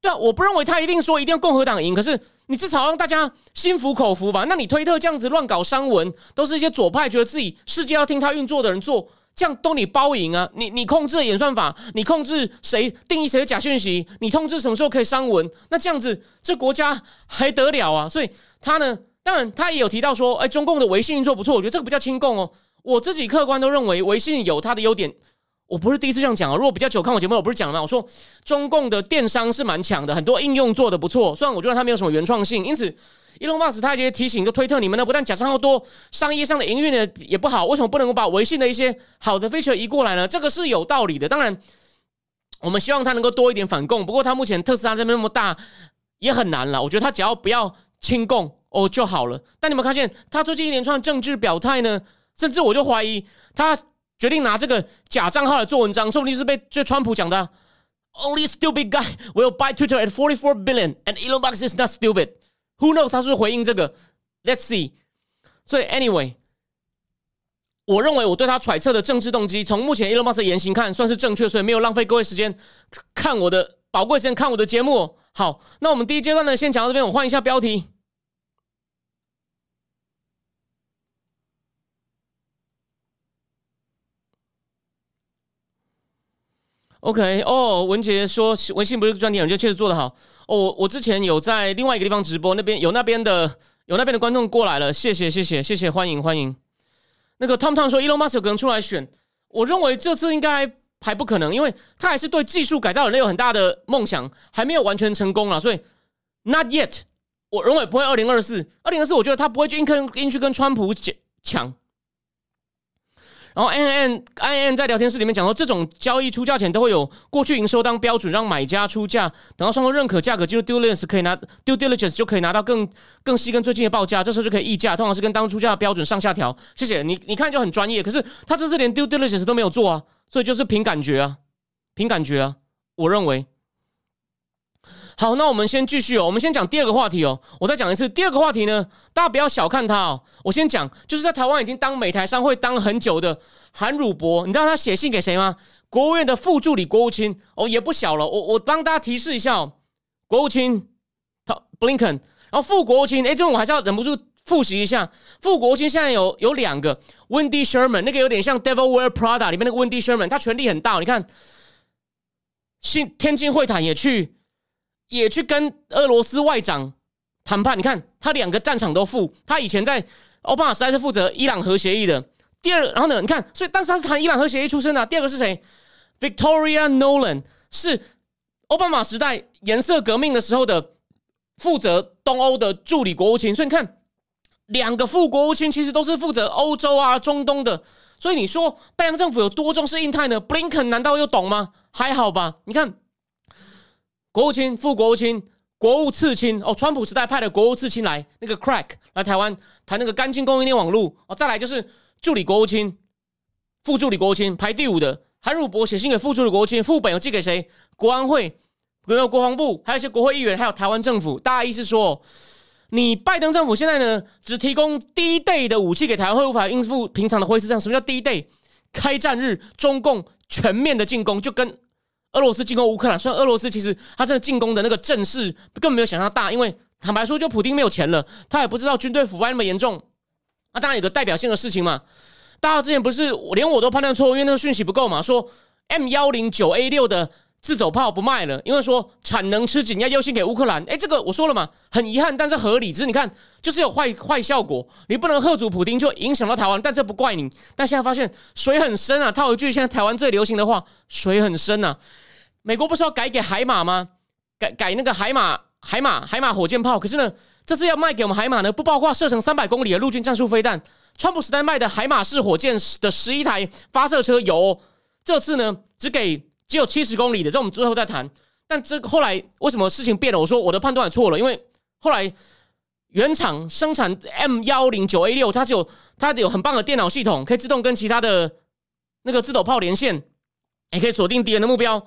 对啊，我不认为他一定说一定要共和党赢，可是你至少让大家心服口服吧。那你推特这样子乱搞商文，都是一些左派觉得自己世界要听他运作的人做。这样都你包赢啊！你你控制演算法，你控制谁定义谁的假讯息，你控制什么时候可以删文，那这样子这国家还得了啊？所以他呢，当然他也有提到说，哎，中共的微信运作不错，我觉得这个不叫亲共哦。我自己客观都认为微信有它的优点，我不是第一次这样讲啊。如果比较久看我节目，我不是讲了吗？我说中共的电商是蛮强的，很多应用做的不错，虽然我觉得它没有什么原创性，因此。伊隆马斯他直接提醒，就推特你们呢，不但假账号多，商业上的营运呢也不好，为什么不能够把微信的一些好的 feature 移过来呢？这个是有道理的。当然，我们希望他能够多一点反共。不过他目前特斯拉这边那么大，也很难了。我觉得他只要不要亲共哦就好了。但你们发现他最近一连串政治表态呢？甚至我就怀疑他决定拿这个假账号来做文章，说不定是被这川普讲的。Only stupid guy will buy Twitter at forty four billion, and Elon Musk is not stupid. Who knows？他是回应这个？Let's see。所以，anyway，我认为我对他揣测的政治动机，从目前 Elon Musk 的言行看，算是正确，所以没有浪费各位时间看我的宝贵时间看我的节目。好，那我们第一阶段呢，先讲到这边，我换一下标题。OK，哦，文杰说微信不是专题，人就确实做的好。哦，我之前有在另外一个地方直播，那边有那边的有那边的观众过来了，谢谢谢谢谢谢，欢迎欢迎。那个 Tom Tom 说，Elon Musk 有可能出来选，我认为这次应该还不可能，因为他还是对技术改造人类有很大的梦想，还没有完全成功了，所以 Not yet，我认为不会二零二四，二零二四我觉得他不会去硬跟硬去跟川普抢。然后 N N N N 在聊天室里面讲说，这种交易出价前都会有过去营收当标准，让买家出价，等到双方认可价格进入 due diligence 可以拿 due diligence 就可以拿到更更细跟最近的报价，这时候就可以议价，通常是跟当出价的标准上下调。谢谢你，你看就很专业，可是他这次连 due diligence 都没有做啊，所以就是凭感觉啊，凭感觉啊，我认为。好，那我们先继续哦。我们先讲第二个话题哦。我再讲一次，第二个话题呢，大家不要小看他哦。我先讲，就是在台湾已经当美台商会当很久的韩汝博，你知道他写信给谁吗？国务院的副助理国务卿哦，也不小了。我我帮大家提示一下哦，国务卿他 Blinken，然后副国务卿，哎，这种我还是要忍不住复习一下。副国务卿现在有有两个，Wendy Sherman，那个有点像 Devil Wear Prada 里面那个 Wendy Sherman，他权力很大。你看，新天津会谈也去。也去跟俄罗斯外长谈判，你看他两个战场都负。他以前在奥巴马时代是负责伊朗核协议的。第二，然后呢，你看，所以但是他是谈伊朗核协议出身的。第二个是谁？Victoria Nolan 是奥巴马时代颜色革命的时候的负责东欧的助理国务卿。所以你看，两个副国务卿其实都是负责欧洲啊、中东的。所以你说拜登政府有多重视印太呢？Blinken 难道又懂吗？还好吧？你看。国务卿、副国务卿、国务次卿哦，川普时代派的国务次卿来，那个 Crack 来台湾谈那个干净供应链网络哦，再来就是助理国务卿、副助理国务卿排第五的韩汝博写信给副助理国务卿，副本有寄给谁？国安会、国有国防部，还有一些国会议员，还有台湾政府。大意是说，你拜登政府现在呢，只提供第一 day 的武器给台湾，会无法应付平常的灰色战。什么叫第一 day？开战日，中共全面的进攻，就跟。俄罗斯进攻乌克兰，虽然俄罗斯其实他这个进攻的那个阵势根本没有想象大，因为坦白说，就普京没有钱了，他也不知道军队腐败那么严重。那当然有个代表性的事情嘛，大家之前不是连我都判断错误，因为那个讯息不够嘛，说 M 幺零九 A 六的自走炮不卖了，因为说产能吃紧要优先给乌克兰。哎，这个我说了嘛，很遗憾，但是合理。只是你看，就是有坏坏效果，你不能喝阻普丁，就影响到台湾。但这不怪你。但现在发现水很深啊，套一句现在台湾最流行的话，水很深呐。美国不是要改给海马吗？改改那个海马海马海马火箭炮，可是呢，这次要卖给我们海马呢，不包括射程三百公里的陆军战术飞弹。川普时代卖的海马式火箭的十一台发射车有，这次呢只给只有七十公里的，这我们最后再谈。但这后来为什么事情变了？我说我的判断错了，因为后来原厂生产 M 幺零九 A 六，它是有它有很棒的电脑系统，可以自动跟其他的那个自走炮连线，也可以锁定敌人的目标。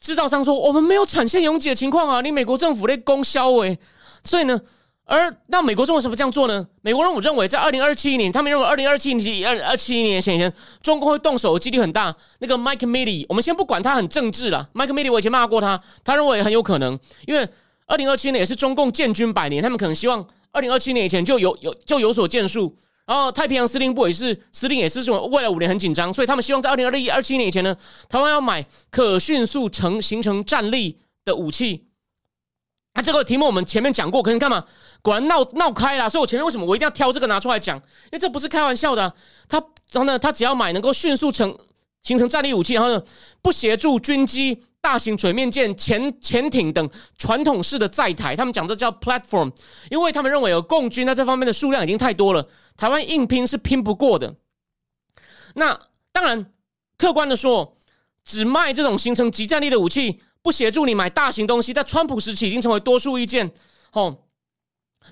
制造商说我们没有产线拥挤的情况啊，你美国政府在供销诶，所以呢，而那美国政府为什么这样做呢？美国人我认为在二零二七年，他们认为二零二七年二二七年前前，中共会动手的几率很大。那个 Mike Milley，我们先不管他很政治了，Mike Milley 我以前骂过他，他认为很有可能，因为二零二七年也是中共建军百年，他们可能希望二零二七年以前就有有就有所建树。然后太平洋司令部也是司令也是说未来五年很紧张，所以他们希望在二零二一二七年以前呢，台湾要买可迅速成形成战力的武器。啊这个题目我们前面讲过，可能干嘛？果然闹闹开了。所以我前面为什么我一定要挑这个拿出来讲？因为这不是开玩笑的。他然后呢，他只要买能够迅速成形成战力武器，然后呢不协助军机。大型水面舰、潜潜艇等传统式的载台，他们讲这叫 platform，因为他们认为有共军在这方面的数量已经太多了，台湾硬拼是拼不过的。那当然，客观的说，只卖这种形成极战力的武器，不协助你买大型东西，在川普时期已经成为多数意见。哦，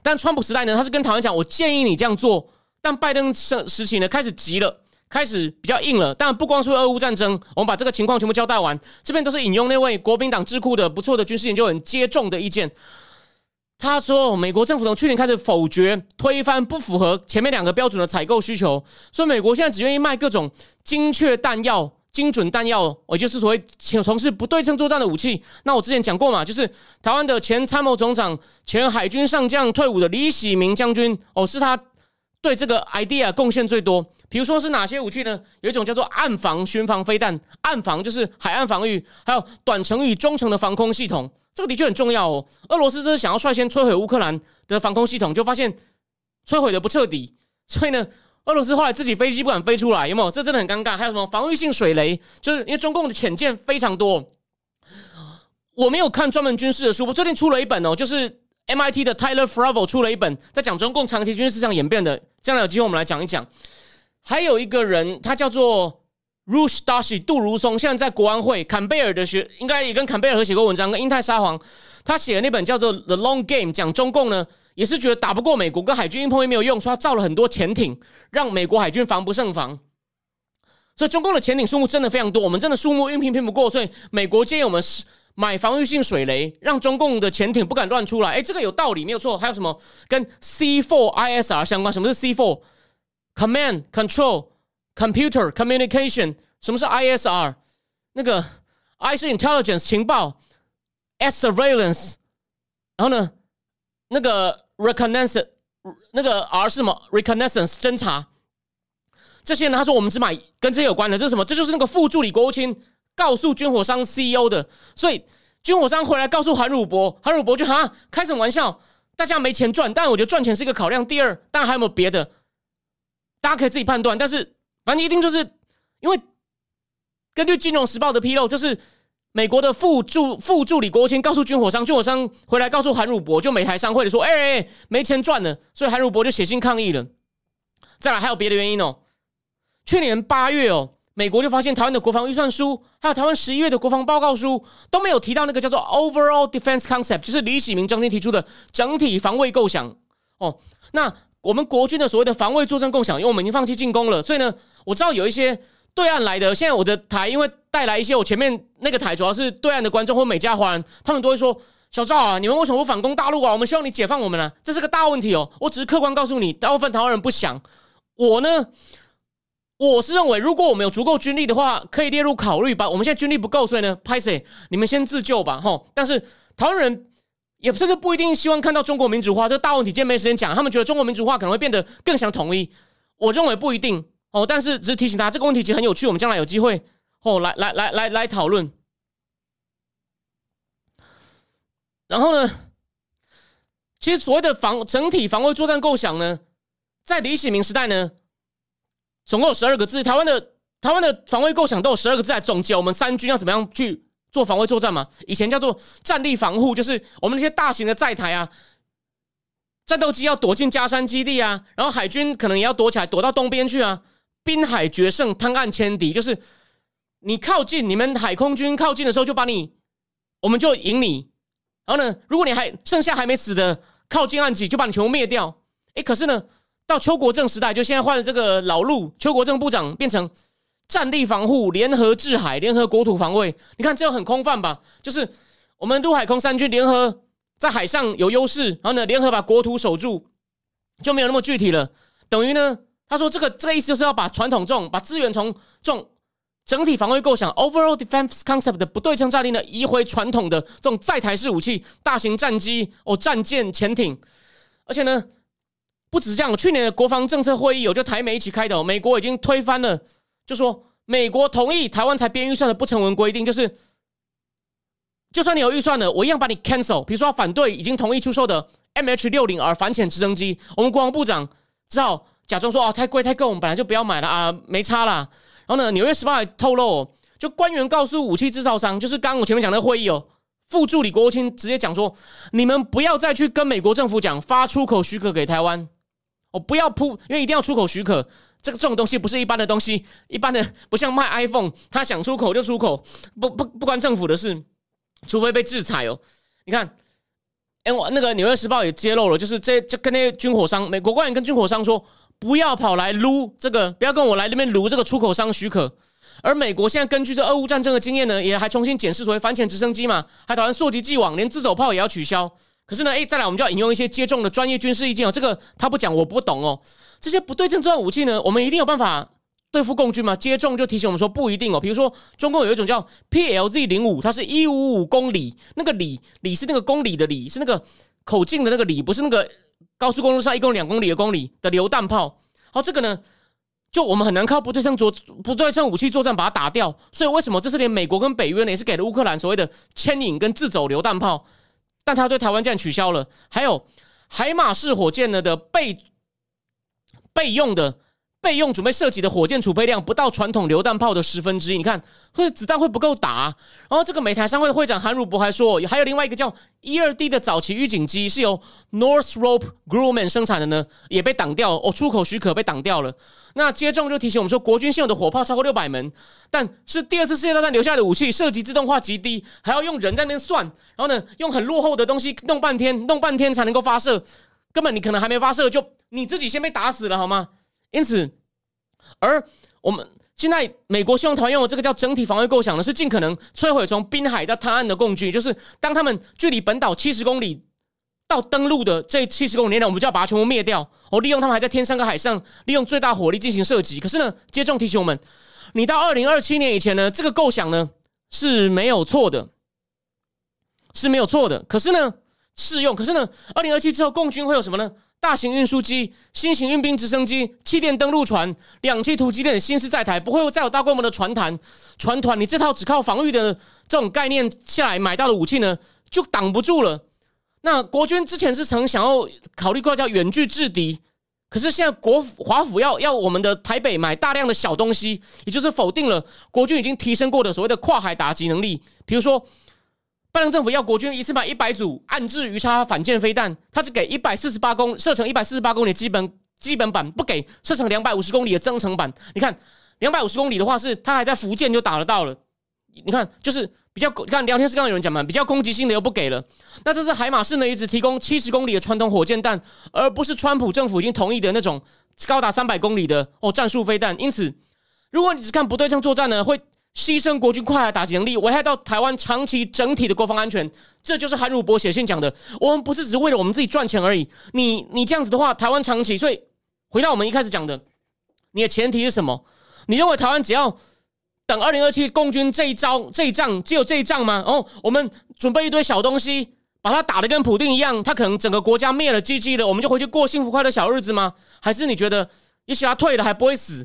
但川普时代呢，他是跟台湾讲，我建议你这样做。但拜登时时期呢，开始急了。开始比较硬了，但不光是俄乌战争，我们把这个情况全部交代完。这边都是引用那位国民党智库的不错的军事研究员接种的意见。他说，美国政府从去年开始否决、推翻不符合前面两个标准的采购需求，所以美国现在只愿意卖各种精确弹药、精准弹药，也就是所谓从事不对称作战的武器。那我之前讲过嘛，就是台湾的前参谋总长、前海军上将退伍的李喜明将军，哦，是他。对这个 idea 贡献最多，比如说是哪些武器呢？有一种叫做暗防巡防飞弹，暗防就是海岸防御，还有短程与中程的防空系统，这个的确很重要哦。俄罗斯这是想要率先摧毁乌克兰的防空系统，就发现摧毁的不彻底，所以呢，俄罗斯后来自己飞机不敢飞出来，有没有？这真的很尴尬。还有什么防御性水雷？就是因为中共的潜舰非常多。我没有看专门军事的书，我最近出了一本哦，就是。MIT 的 Tyler Fravo 出了一本在讲中共长期军事上演变的，将来有机会我们来讲一讲。还有一个人，他叫做 Rush Dashi 杜如松，现在在国安会坎贝尔的学，应该也跟坎贝尔合写过文章，跟英泰沙皇他写的那本叫做 The Long Game，讲中共呢也是觉得打不过美国，跟海军硬碰硬没有用，说他造了很多潜艇，让美国海军防不胜防。所以中共的潜艇数目真的非常多，我们真的数目硬拼拼不过，所以美国建议我们是。买防御性水雷，让中共的潜艇不敢乱出来。哎，这个有道理，没有错。还有什么跟 C four ISR 相关？什么是 C four？Command Control Computer Communication。什么是 ISR？那个 I 是 Intelligence 情报，S Surveillance。然后呢，那个 Reconnaissance，那个 R 是什么？Reconnaissance 侦查。这些呢，他说我们只买跟这些有关的。这是什么？这就是那个副助理国务卿。告诉军火商 CEO 的，所以军火商回来告诉韩汝博，韩汝博就哈开什么玩笑？大家没钱赚，但我觉得赚钱是一个考量。第二，当然还有没有别的？大家可以自己判断。但是反正一定就是因为根据《金融时报》的披露，就是美国的副助副助理国务卿告诉军火商，军火商回来告诉韩汝博，就美台商会的说，哎，没钱赚了，所以韩汝博就写信抗议了。再来还有别的原因哦，去年八月哦。美国就发现台湾的国防预算书，还有台湾十一月的国防报告书都没有提到那个叫做 Overall Defense Concept，就是李喜明将军提出的整体防卫构想。哦，那我们国军的所谓的防卫作战构想，因为我们已经放弃进攻了，所以呢，我知道有一些对岸来的，现在我的台因为带来一些我前面那个台主要是对岸的观众或美加华人，他们都会说：“小赵啊，你们为什么不反攻大陆啊？我们希望你解放我们呢，这是个大问题哦。”我只是客观告诉你，大部分台湾人不想。我呢？我是认为，如果我们有足够军力的话，可以列入考虑吧。我们现在军力不够，所以呢，拍谁？你们先自救吧，吼！但是台湾人也甚至不一定希望看到中国民主化这大问题。今天没时间讲，他们觉得中国民主化可能会变得更想统一。我认为不一定哦，但是只是提醒大家，这个问题其实很有趣。我们将来有机会哦，来来来来来讨论。然后呢，其实所谓的防整体防卫作战构想呢，在李喜明时代呢。总共有十二个字，台湾的台湾的防卫构想都有十二个字来总结我们三军要怎么样去做防卫作战嘛？以前叫做战力防护，就是我们那些大型的载台啊，战斗机要躲进加山基地啊，然后海军可能也要躲起来，躲到东边去啊。滨海决胜，滩岸歼敌，就是你靠近你们海空军靠近的时候，就把你我们就赢你。然后呢，如果你还剩下还没死的，靠近岸几就把你全部灭掉。哎，可是呢？到邱国正时代，就现在换了这个老陆，邱国正部长变成战力防护、联合制海、联合国土防卫。你看这样很空泛吧？就是我们陆海空三军联合在海上有优势，然后呢，联合把国土守住，就没有那么具体了。等于呢，他说这个这个意思就是要把传统这种把资源从这种整体防卫构想 （overall defense concept） 的不对称战力呢，移回传统的这种在台式武器、大型战机、哦战舰、潜艇，而且呢。不止这样，去年的国防政策会议有就台美一起开的，美国已经推翻了，就说美国同意台湾才编预算的不成文规定，就是就算你有预算的，我一样把你 cancel。比如说反对已经同意出售的 MH 六零 R 反潜直升机，我们国防部长只好假装说啊太贵太贵，我们本来就不要买了啊，没差啦。然后呢，纽约时报还透露，就官员告诉武器制造商，就是刚刚我前面讲的会议哦，副助理国务卿直接讲说，你们不要再去跟美国政府讲发出口许可给台湾。我不要铺，因为一定要出口许可。这个这种东西不是一般的东西，一般的不像卖 iPhone，他想出口就出口，不不不关政府的事，除非被制裁哦。你看，哎，我那个《纽约时报》也揭露了，就是这就跟那些军火商，美国官员跟军火商说，不要跑来撸这个，不要跟我来那边撸这个出口商许可。而美国现在根据这俄乌战争的经验呢，也还重新检视所谓反潜直升机嘛，还打算溯及既往，连自走炮也要取消。可是呢，哎，再来，我们就要引用一些接种的专业军事意见哦。这个他不讲，我不懂哦。这些不对称作战武器呢，我们一定有办法对付共军吗？接种就提醒我们说不一定哦。比如说，中共有一种叫 PLZ 零五，它是一五五公里，那个里里是那个公里的里，是那个口径的那个里，不是那个高速公路上一公两公里的公里的榴弹炮。好，这个呢，就我们很难靠不对称作不对称武器作战把它打掉。所以为什么这是连美国跟北约呢也是给了乌克兰所谓的牵引跟自走榴弹炮？但他对台湾这样取消了，还有海马式火箭呢的备备用的备用准备设计的火箭储备量不到传统榴弹炮的十分之一，你看会子弹会不够打。然后这个美台商会会长韩汝博还说，还有另外一个叫一二 D 的早期预警机是由 Northrop Grumman 生产的呢，也被挡掉哦，出口许可被挡掉了。那接种就提醒我们说，国军现有的火炮超过六百门，但是第二次世界大战留下的武器，射击自动化极低，还要用人在那边算，然后呢，用很落后的东西弄半天，弄半天才能够发射，根本你可能还没发射，就你自己先被打死了，好吗？因此，而我们现在美国希望台湾用的这个叫整体防卫构想呢，是尽可能摧毁从滨海到滩岸的共军，就是当他们距离本岛七十公里。到登陆的这七十公里内，我们就要把它全部灭掉。哦，利用他们还在天上跟海上，利用最大火力进行射击。可是呢，接种提醒我们，你到二零二七年以前呢，这个构想呢是没有错的，是没有错的。可是呢，适用。可是呢，二零二七之后，共军会有什么呢？大型运输机、新型运兵直升机、气垫登陆船、两栖突击舰新式在台，不会再有大规模的船团。船团，你这套只靠防御的这种概念下来买到的武器呢，就挡不住了。那国军之前是曾想要考虑过叫远距制敌，可是现在国华府要要我们的台北买大量的小东西，也就是否定了国军已经提升过的所谓的跨海打击能力。比如说，拜登政府要国军一次买一百组暗制鱼叉反舰飞弹，他只给一百四十八公射程一百四十八公里基本基本版，不给射程两百五十公里的增程版。你看，两百五十公里的话，是他还在福建就打得到了。你看，就是比较你看聊天室刚刚有人讲嘛，比较攻击性的又不给了。那这是海马士呢，一直提供七十公里的传统火箭弹，而不是川普政府已经同意的那种高达三百公里的哦战术飞弹。因此，如果你只看不对称作战呢，会牺牲国军快海打击能力，危害到台湾长期整体的国防安全。这就是韩汝博写信讲的。我们不是只为了我们自己赚钱而已。你你这样子的话，台湾长期。所以回到我们一开始讲的，你的前提是什么？你认为台湾只要？等二零二七共军这一招这一仗只有这一仗吗？哦，我们准备一堆小东西，把它打得跟普丁一样，他可能整个国家灭了机器了，我们就回去过幸福快乐小日子吗？还是你觉得也许他退了还不会死，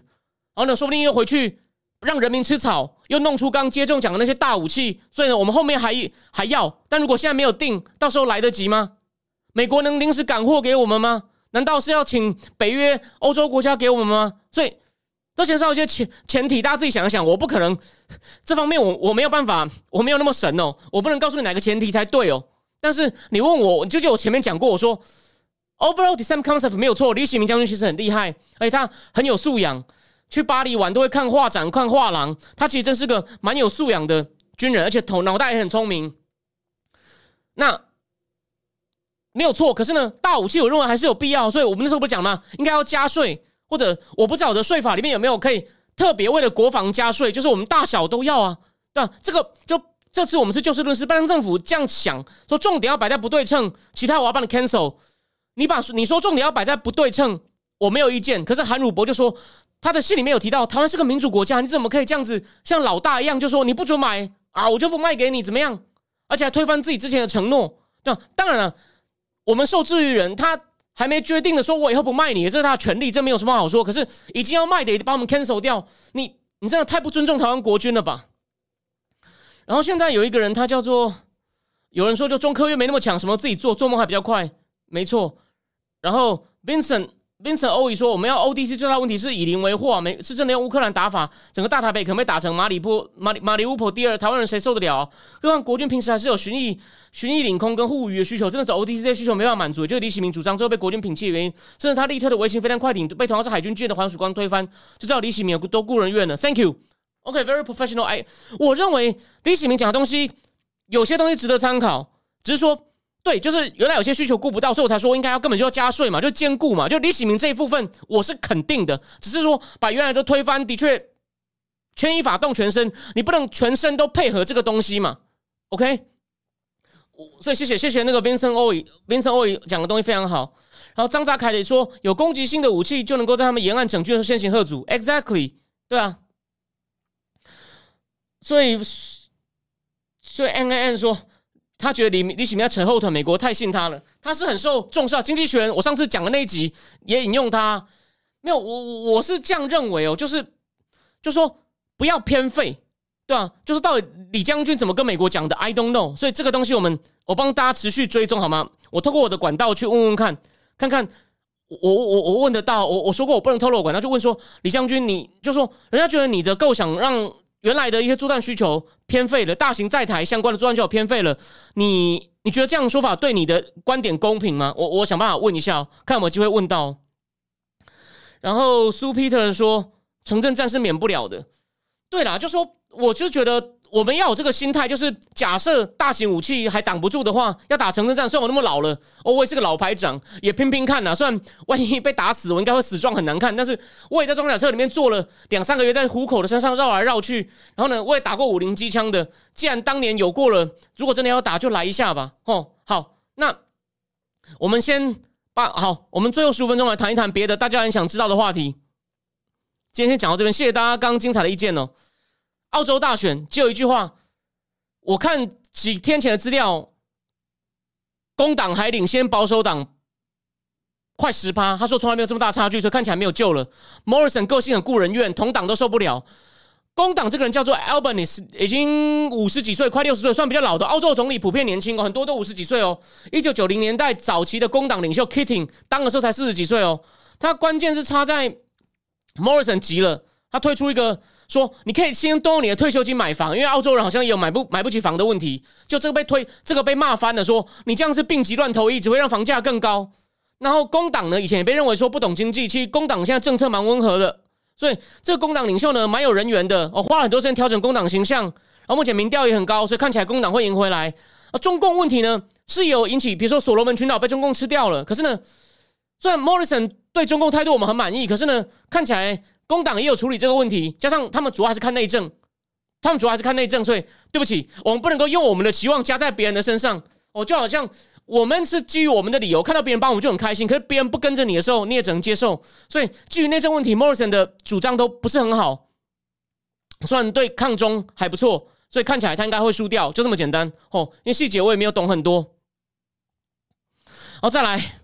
然后呢，说不定又回去让人民吃草，又弄出刚接种讲的那些大武器，所以呢，我们后面还还要，但如果现在没有定，到时候来得及吗？美国能临时赶货给我们吗？难道是要请北约、欧洲国家给我们吗？所以。这前上一些前前提，大家自己想一想。我不可能这方面，我我没有办法，我没有那么神哦，我不能告诉你哪个前提才对哦。但是你问我，就就我前面讲过，我说 overall design concept 没有错。李喜明将军其实很厉害，而且他很有素养。去巴黎玩都会看画展、看画廊，他其实真是个蛮有素养的军人，而且头脑袋也很聪明。那没有错，可是呢，大武器我认为还是有必要，所以我们那时候不讲吗？应该要加税。或者我不知道我的税法里面有没有可以特别为了国防加税，就是我们大小都要啊，对吧？这个就这次我们是就事论事，拜登政府这样想，说重点要摆在不对称，其他我要帮你 cancel。你把你说重点要摆在不对称，我没有意见。可是韩汝博就说他的信里面有提到，台湾是个民主国家，你怎么可以这样子像老大一样，就说你不准买啊，我就不卖给你，怎么样？而且还推翻自己之前的承诺。对，当然了，我们受制于人，他。还没决定的说，我以后不卖你，这是他的权利，这没有什么好说。可是已经要卖的，把我们 cancel 掉，你你真的太不尊重台湾国军了吧？然后现在有一个人，他叫做有人说，就中科院没那么强，什么自己做做梦还比较快，没错。然后 Vincent。Vincent 欧伊说：“我们要 ODC 最大问题是以邻为祸，没是真的用乌克兰打法，整个大台北可能被打成马里波马里马里乌波第二，台湾人谁受得了？啊何况国军平时还是有巡弋、巡弋领空跟护渔的需求，真的走 ODC 这些需求没办法满足，就是李喜明主张最后被国军摒弃的原因。甚至他力推的微型飞弹快艇被同样是海军军的黄曙光推翻，就知道李喜明都故人怨了。Thank you. OK, very professional. 哎，我认为李喜明讲的东西有些东西值得参考，只是说。”对，就是原来有些需求顾不到，所以我才说应该要根本就要加税嘛，就兼顾嘛。就李喜明这一部分，我是肯定的，只是说把原来都推翻，的确牵一发动全身，你不能全身都配合这个东西嘛。OK，所以谢谢谢谢那个 Vincent O，Vincent O 讲的东西非常好。然后张扎凯也说，有攻击性的武器就能够在他们沿岸整军的先行贺阻，Exactly，对啊。所以所以 N N N 说。他觉得李李启明要扯后腿，美国太信他了。他是很受重视啊，经济学人我上次讲的那一集也引用他。没有，我我是这样认为哦，就是就说不要偏废，对吧？就是到底李将军怎么跟美国讲的？I don't know。所以这个东西我们我帮大家持续追踪好吗？我透过我的管道去问问看，看看我我我问得到。我我说过我不能透露管道，就问说李将军，你就说人家觉得你的构想让。原来的一些作战需求偏废了，大型在台相关的作战需求偏废了。你你觉得这样说法对你的观点公平吗？我我想办法问一下，看有没有机会问到。然后苏皮特说，城镇战是免不了的。对啦，就说我就觉得。我们要有这个心态，就是假设大型武器还挡不住的话，要打城镇战。虽然我那么老了，哦，我也是个老排长，也拼拼看呐。虽然万一被打死，我应该会死状很难看，但是我也在装甲车里面坐了两三个月，在虎口的山上绕来绕去。然后呢，我也打过五零机枪的。既然当年有过了，如果真的要打，就来一下吧。哦，好，那我们先把好，我们最后十五分钟来谈一谈别的大家很想知道的话题。今天先讲到这边，谢谢大家刚刚精彩的意见哦。澳洲大选就有一句话，我看几天前的资料，工党还领先保守党快十趴。他说从来没有这么大差距，所以看起来没有救了。Morrison 个性很顾人怨，同党都受不了。工党这个人叫做 Albanese，已经五十几岁，快六十岁，算比较老的。澳洲总理普遍年轻哦，很多都五十几岁哦。一九九零年代早期的工党领袖 Kitting 当的时候才四十几岁哦。他关键是差在 Morrison 急了，他推出一个。说你可以先动用你的退休金买房，因为澳洲人好像也有买不买不起房的问题。就这个被推，这个被骂翻了，说你这样是病急乱投医，只会让房价更高。然后工党呢，以前也被认为说不懂经济，其实工党现在政策蛮温和的，所以这个工党领袖呢蛮有人缘的。哦，花了很多时间调整工党形象，然后目前民调也很高，所以看起来工党会赢回来。啊，中共问题呢是有引起，比如说所罗门群岛被中共吃掉了，可是呢，虽然 Morrison 对中共态度我们很满意，可是呢，看起来。工党也有处理这个问题，加上他们主要还是看内政，他们主要还是看内政，所以对不起，我们不能够用我们的期望加在别人的身上。哦，就好像我们是基于我们的理由，看到别人帮我们就很开心，可是别人不跟着你的时候，你也只能接受。所以基于内政问题，Morrison 的主张都不是很好，虽然对抗中还不错，所以看起来他应该会输掉，就这么简单。哦，因为细节我也没有懂很多。好，再来，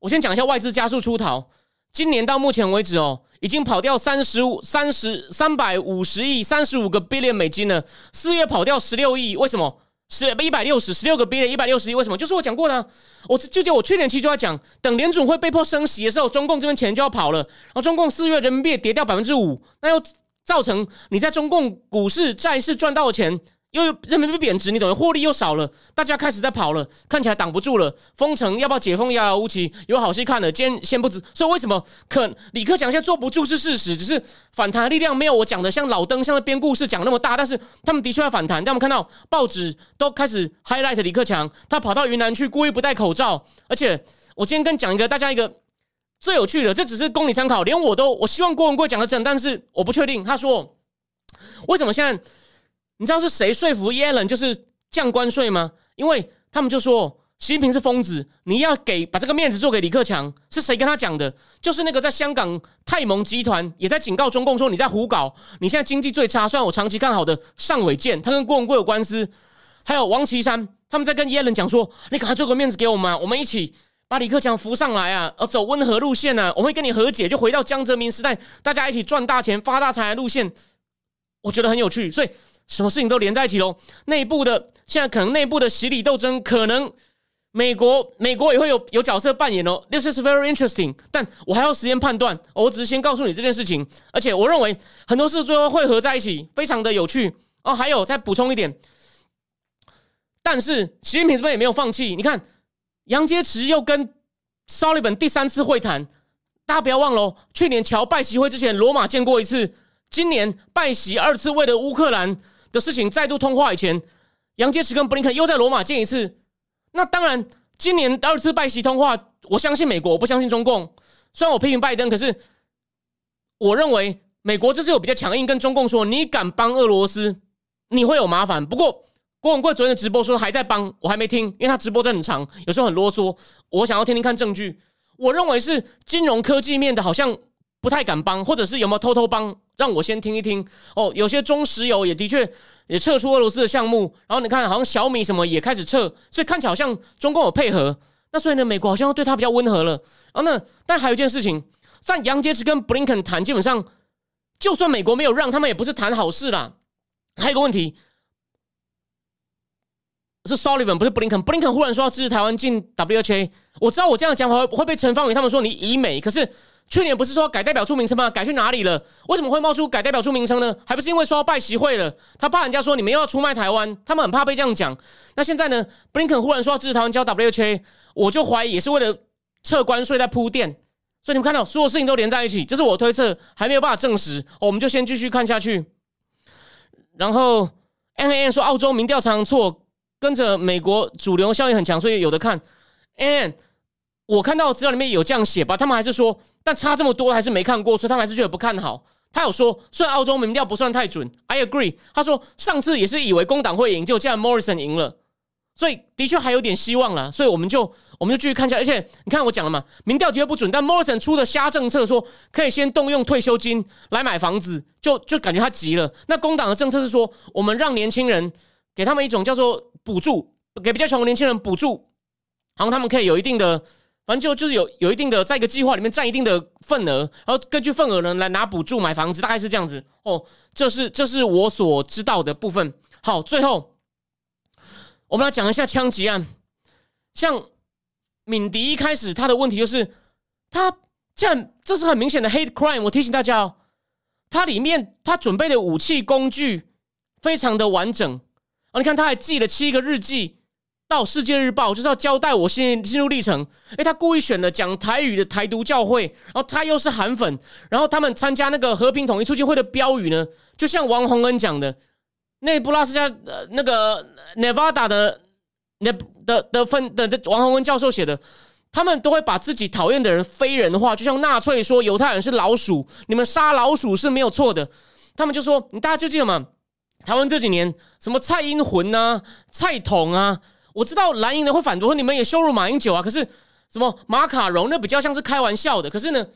我先讲一下外资加速出逃，今年到目前为止哦。已经跑掉三十五、三十、三百五十亿、三十五个 billion 美金了。四月跑掉十六亿，为什么？是一百六十十六个 billion 一百六十亿，为什么？就是我讲过的，我就就我去年期就要讲，等联总会被迫升息的时候，中共这边钱就要跑了。然后中共四月人民币跌掉百分之五，那又造成你在中共股市、债市赚到的钱。又人民币贬值，你等于？获利又少了，大家开始在跑了，看起来挡不住了。封城要不要解封？遥遥无期。有好戏看了，今天先不止。所以为什么可李克强现在坐不住是事实，只是反弹力量没有我讲的像老登像在编故事讲那么大。但是他们的确要反弹。但我们看到报纸都开始 highlight 李克强，他跑到云南去，故意不戴口罩。而且我今天跟讲一个大家一个最有趣的，这只是供你参考，连我都我希望郭文贵讲的真，但是我不确定。他说为什么现在你知道是谁说服耶伦就是降关税吗？因为他们就说。习近平是疯子，你要给把这个面子做给李克强，是谁跟他讲的？就是那个在香港泰蒙集团也在警告中共说你在胡搞，你现在经济最差。虽然我长期看好的尚伟健，他跟郭文贵有官司，还有王岐山，他们在跟耶伦讲说，你赶快做个面子给我们，我们一起把李克强扶上来啊，而走温和路线呢，我会跟你和解，就回到江泽民时代，大家一起赚大钱发大财的路线，我觉得很有趣，所以什么事情都连在一起喽。内部的现在可能内部的洗礼斗争可能。美国，美国也会有有角色扮演哦。This is very interesting，但我还要时间判断。我只是先告诉你这件事情，而且我认为很多事最后汇合在一起，非常的有趣哦。还有再补充一点，但是习近平这边也没有放弃。你看，杨洁篪又跟 Sullivan 第三次会谈，大家不要忘了，去年乔拜习会之前，罗马见过一次。今年拜习二次为了乌克兰的事情再度通话以前，杨洁篪跟布林肯又在罗马见一次。那当然，今年第二次拜习通话，我相信美国，我不相信中共。虽然我批评拜登，可是我认为美国这次有比较强硬，跟中共说，你敢帮俄罗斯，你会有麻烦。不过郭文贵昨天的直播说还在帮，我还没听，因为他直播真的很长，有时候很啰嗦，我想要听听看证据。我认为是金融科技面的，好像不太敢帮，或者是有没有偷偷帮？让我先听一听哦。有些中石油也的确。也撤出俄罗斯的项目，然后你看，好像小米什么也开始撤，所以看起来好像中共有配合。那所以呢，美国好像对他比较温和了。然后呢，但还有一件事情，但杨洁篪跟布林肯谈，基本上就算美国没有让他们，也不是谈好事啦。还有个问题是，Sullivan 不是布林肯，布林肯忽然说要支持台湾进 WHA。我知道我这样讲会会被陈方宇他们说你以美，可是。去年不是说改代表处名称吗？改去哪里了？为什么会冒出改代表处名称呢？还不是因为说要拜习会了？他怕人家说你们又要出卖台湾，他们很怕被这样讲。那现在呢？布林肯忽然说要支持台湾交 WHA，我就怀疑也是为了撤关税在铺垫。所以你们看到所有事情都连在一起，这是我推测，还没有办法证实。我们就先继续看下去。然后 N A N 说澳洲民调常错，跟着美国主流效应很强，所以有的看 N。我看到资料里面有这样写吧，他们还是说，但差这么多还是没看过，所以他们还是觉得不看好。他有说，虽然澳洲民调不算太准，I agree。他说上次也是以为工党会赢，就这样 Morrison 赢了，所以的确还有点希望了。所以我们就我们就继续看一下。而且你看我讲了嘛，民调的确不准，但 Morrison 出的瞎政策说可以先动用退休金来买房子，就就感觉他急了。那工党的政策是说，我们让年轻人给他们一种叫做补助，给比较穷的年轻人补助，然后他们可以有一定的。反正就就是有有一定的在一个计划里面占一定的份额，然后根据份额呢来拿补助买房子，大概是这样子哦。这是这是我所知道的部分。好，最后我们来讲一下枪击案。像敏迪一开始他的问题就是他这样，这是很明显的 hate crime。我提醒大家哦，他里面他准备的武器工具非常的完整哦。你看他还记了七个日记。到《世界日报》就是要交代我心心路历程。诶，他故意选了讲台语的台独教会，然后他又是韩粉，然后他们参加那个和平统一促进会的标语呢，就像王洪恩讲的，内布拉斯加呃那个 Nevada 的那的的分的的王洪恩教授写的，他们都会把自己讨厌的人非人化，就像纳粹说犹太人是老鼠，你们杀老鼠是没有错的。他们就说，你大家就记得吗？台湾这几年什么蔡英魂啊、蔡统啊。我知道蓝营的会反驳，你们也羞辱马英九啊。可是什么马卡龙那比较像是开玩笑的。可是呢，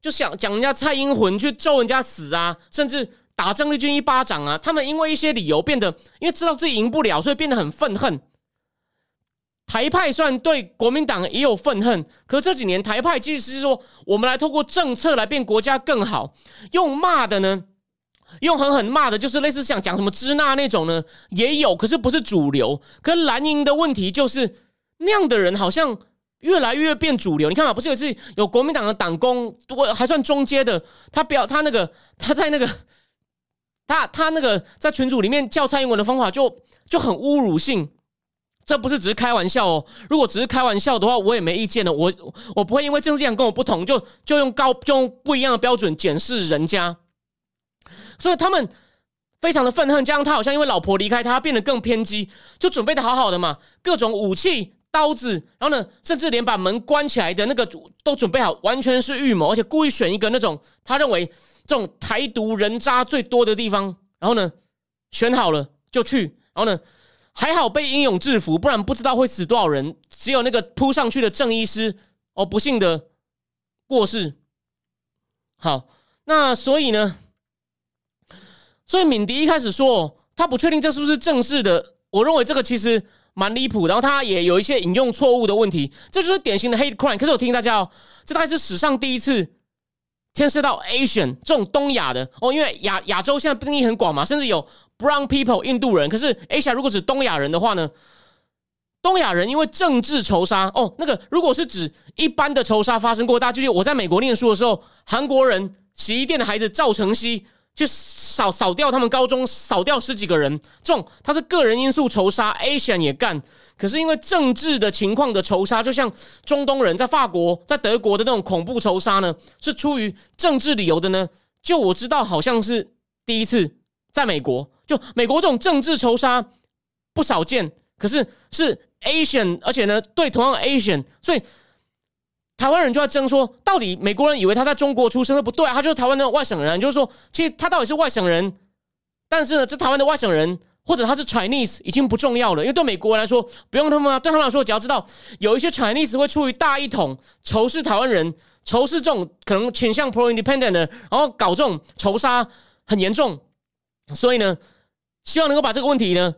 就想讲人家蔡英文去咒人家死啊，甚至打郑丽君一巴掌啊。他们因为一些理由变得，因为知道自己赢不了，所以变得很愤恨。台派虽然对国民党也有愤恨，可这几年台派其实是说，我们来透过政策来变国家更好，用骂的呢。用狠狠骂的，就是类似像讲什么支那那种呢，也有，可是不是主流。可蓝营的问题就是那样的人好像越来越变主流。你看嘛，不是有次有国民党的党工，我还算中阶的，他表他那个他在那个他他那个在群组里面叫蔡英文的方法就就很侮辱性。这不是只是开玩笑哦，如果只是开玩笑的话，我也没意见的。我我不会因为政治立场跟我不同，就就用高就用不一样的标准检视人家。所以他们非常的愤恨，加上他好像因为老婆离开他，变得更偏激，就准备的好好的嘛，各种武器刀子，然后呢，甚至连把门关起来的那个都准备好，完全是预谋，而且故意选一个那种他认为这种台独人渣最多的地方，然后呢，选好了就去，然后呢，还好被英勇制服，不然不知道会死多少人。只有那个扑上去的郑医师哦，不幸的过世。好，那所以呢，所以敏迪一开始说他不确定这是不是正式的，我认为这个其实。蛮离谱，然后他也有一些引用错误的问题，这就是典型的 hate crime。可是我提醒大家哦，这大概是史上第一次牵涉到 Asian 这种东亚的哦，因为亚亚洲现在定义很广嘛，甚至有 brown people 印度人。可是 Asia 如果指东亚人的话呢，东亚人因为政治仇杀哦，那个如果是指一般的仇杀发生过，大家记得我在美国念书的时候，韩国人洗衣店的孩子赵成熙。就扫扫掉他们高中，扫掉十几个人，这种他是个人因素仇杀，Asian 也干。可是因为政治的情况的仇杀，就像中东人在法国、在德国的那种恐怖仇杀呢，是出于政治理由的呢。就我知道，好像是第一次在美国，就美国这种政治仇杀不少见，可是是 Asian，而且呢，对同样 Asian，所以。台湾人就在争说，到底美国人以为他在中国出生的，不对啊，他就是台湾的外省人。就是说，其实他到底是外省人，但是呢，这台湾的外省人或者他是 Chinese 已经不重要了，因为对美国人来说，不用他们，对他们来说，只要知道有一些 Chinese 会出于大一统仇视台湾人，仇视这种可能倾向 pro independent，然后搞这种仇杀很严重，所以呢，希望能够把这个问题呢。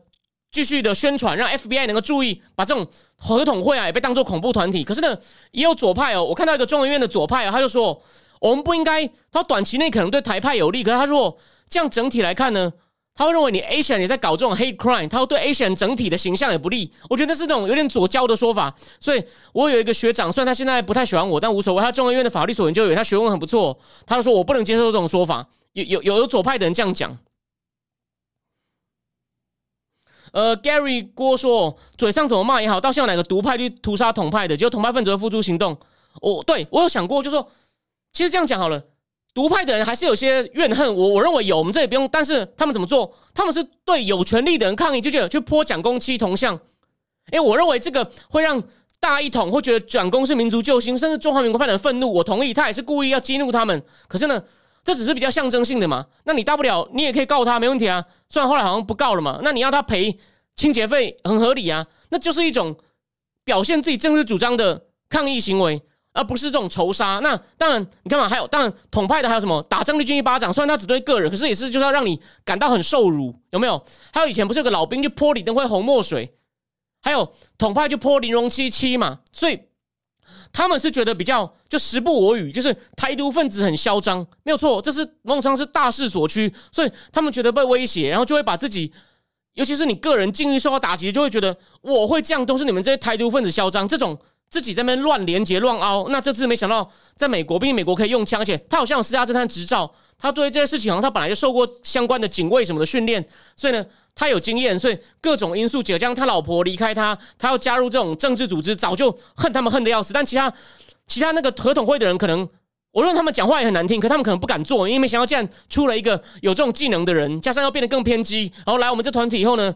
继续的宣传，让 FBI 能够注意，把这种合统会啊也被当作恐怖团体。可是呢，也有左派哦，我看到一个中研院的左派啊，他就说，我们不应该，他短期内可能对台派有利，可是他说这样整体来看呢，他会认为你 Asian 也在搞这种 hate crime，他会对 Asian 整体的形象也不利。我觉得是那种有点左交的说法。所以我有一个学长，虽然他现在不太喜欢我，但无所谓。他中研院的法律所研究员，他学问很不错，他就说我不能接受这种说法。有有有有左派的人这样讲。呃，Gary 郭说，嘴上怎么骂也好，到现在哪个独派去屠杀统派的，就统派分子会付诸行动。我对我有想过，就说其实这样讲好了，独派的人还是有些怨恨。我我认为有，我们这里不用。但是他们怎么做？他们是对有权利的人抗议，就觉得去泼蒋公七铜像。哎，我认为这个会让大一统会觉得蒋公是民族救星，甚至中华民国派的人愤怒。我同意，他也是故意要激怒他们。可是呢，这只是比较象征性的嘛。那你大不了你也可以告他，没问题啊。虽然后来好像不告了嘛，那你要他赔？清洁费很合理啊，那就是一种表现自己政治主张的抗议行为，而不是这种仇杀。那当然，你看嘛，还有当然统派的还有什么打郑丽君一巴掌，虽然他只对个人，可是也是就是要让你感到很受辱，有没有？还有以前不是有个老兵就泼李登辉红墨水，还有统派就泼林荣七七嘛，所以他们是觉得比较就时不我与，就是台独分子很嚣张，没有错，这是孟昌是大势所趋，所以他们觉得被威胁，然后就会把自己。尤其是你个人境遇受到打击，就会觉得我会这样，都是你们这些台独分子嚣张，这种自己在那边乱连接、乱凹。那这次没想到，在美国，毕竟美国可以用枪，而且他好像有私家侦探执照，他对于这些事情好像他本来就受过相关的警卫什么的训练，所以呢，他有经验，所以各种因素加上他老婆离开他，他要加入这种政治组织，早就恨他们恨的要死。但其他其他那个合统会的人可能。我认为他们讲话也很难听，可他们可能不敢做，因为没想到这样出了一个有这种技能的人，加上要变得更偏激，然后来我们这团体以后呢，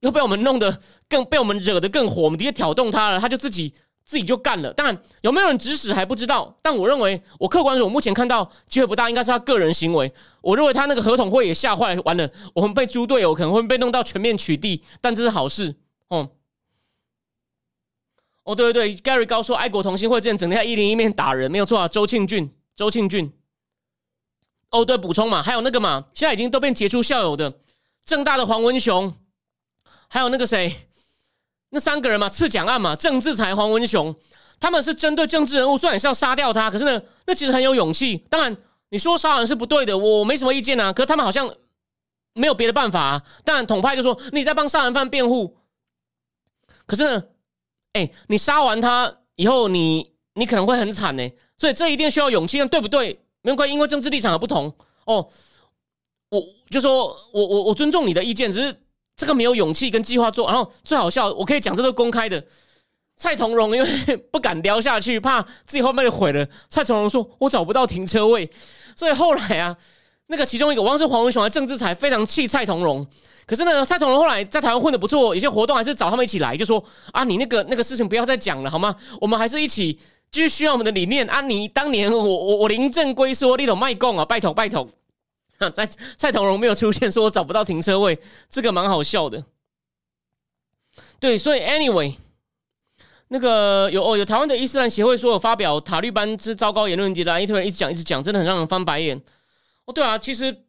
又被我们弄得更被我们惹得更火，我们直接挑动他了，他就自己自己就干了。当然有没有人指使还不知道，但我认为我客观说，我目前看到机会不大，应该是他个人行为。我认为他那个合同会也吓坏，完了我们被猪队友可能会被弄到全面取缔，但这是好事哦。哦，对对对，Gary 高说爱国同心会这样整天在一零一面打人，没有错啊。周庆俊，周庆俊。哦，对，补充嘛，还有那个嘛，现在已经都变杰出校友的正大的黄文雄，还有那个谁，那三个人嘛，刺蒋案嘛，郑志才、黄文雄，他们是针对政治人物，虽然是要杀掉他，可是呢，那其实很有勇气。当然，你说杀人是不对的，我没什么意见啊。可是他们好像没有别的办法啊。当然，统派就说你在帮杀人犯辩护，可是呢？哎，你杀完他以后，你你可能会很惨呢，所以这一定需要勇气，对不对？没关系，因为政治立场的不同哦。我就说我我我尊重你的意见，只是这个没有勇气跟计划做。然后最好笑，我可以讲这个公开的。蔡同荣因为不敢撩下去，怕自己后面毁了。蔡同荣说：“我找不到停车位。”所以后来啊，那个其中一个，我忘是黄文雄还是郑志才，非常气蔡同荣。可是呢，蔡同荣后来在台湾混的不错，有些活动还是找他们一起来，就说啊，你那个那个事情不要再讲了好吗？我们还是一起继续需要我们的理念啊。你当年我我我临阵龟说你懂卖供啊，拜托拜托。在蔡同荣没有出现，说我找不到停车位，这个蛮好笑的。对，所以 anyway，那个有哦，有台湾的伊斯兰协会说有发表塔利班之糟糕言论集的，一堆人一直讲一直讲，真的很让人翻白眼。哦，对啊，其实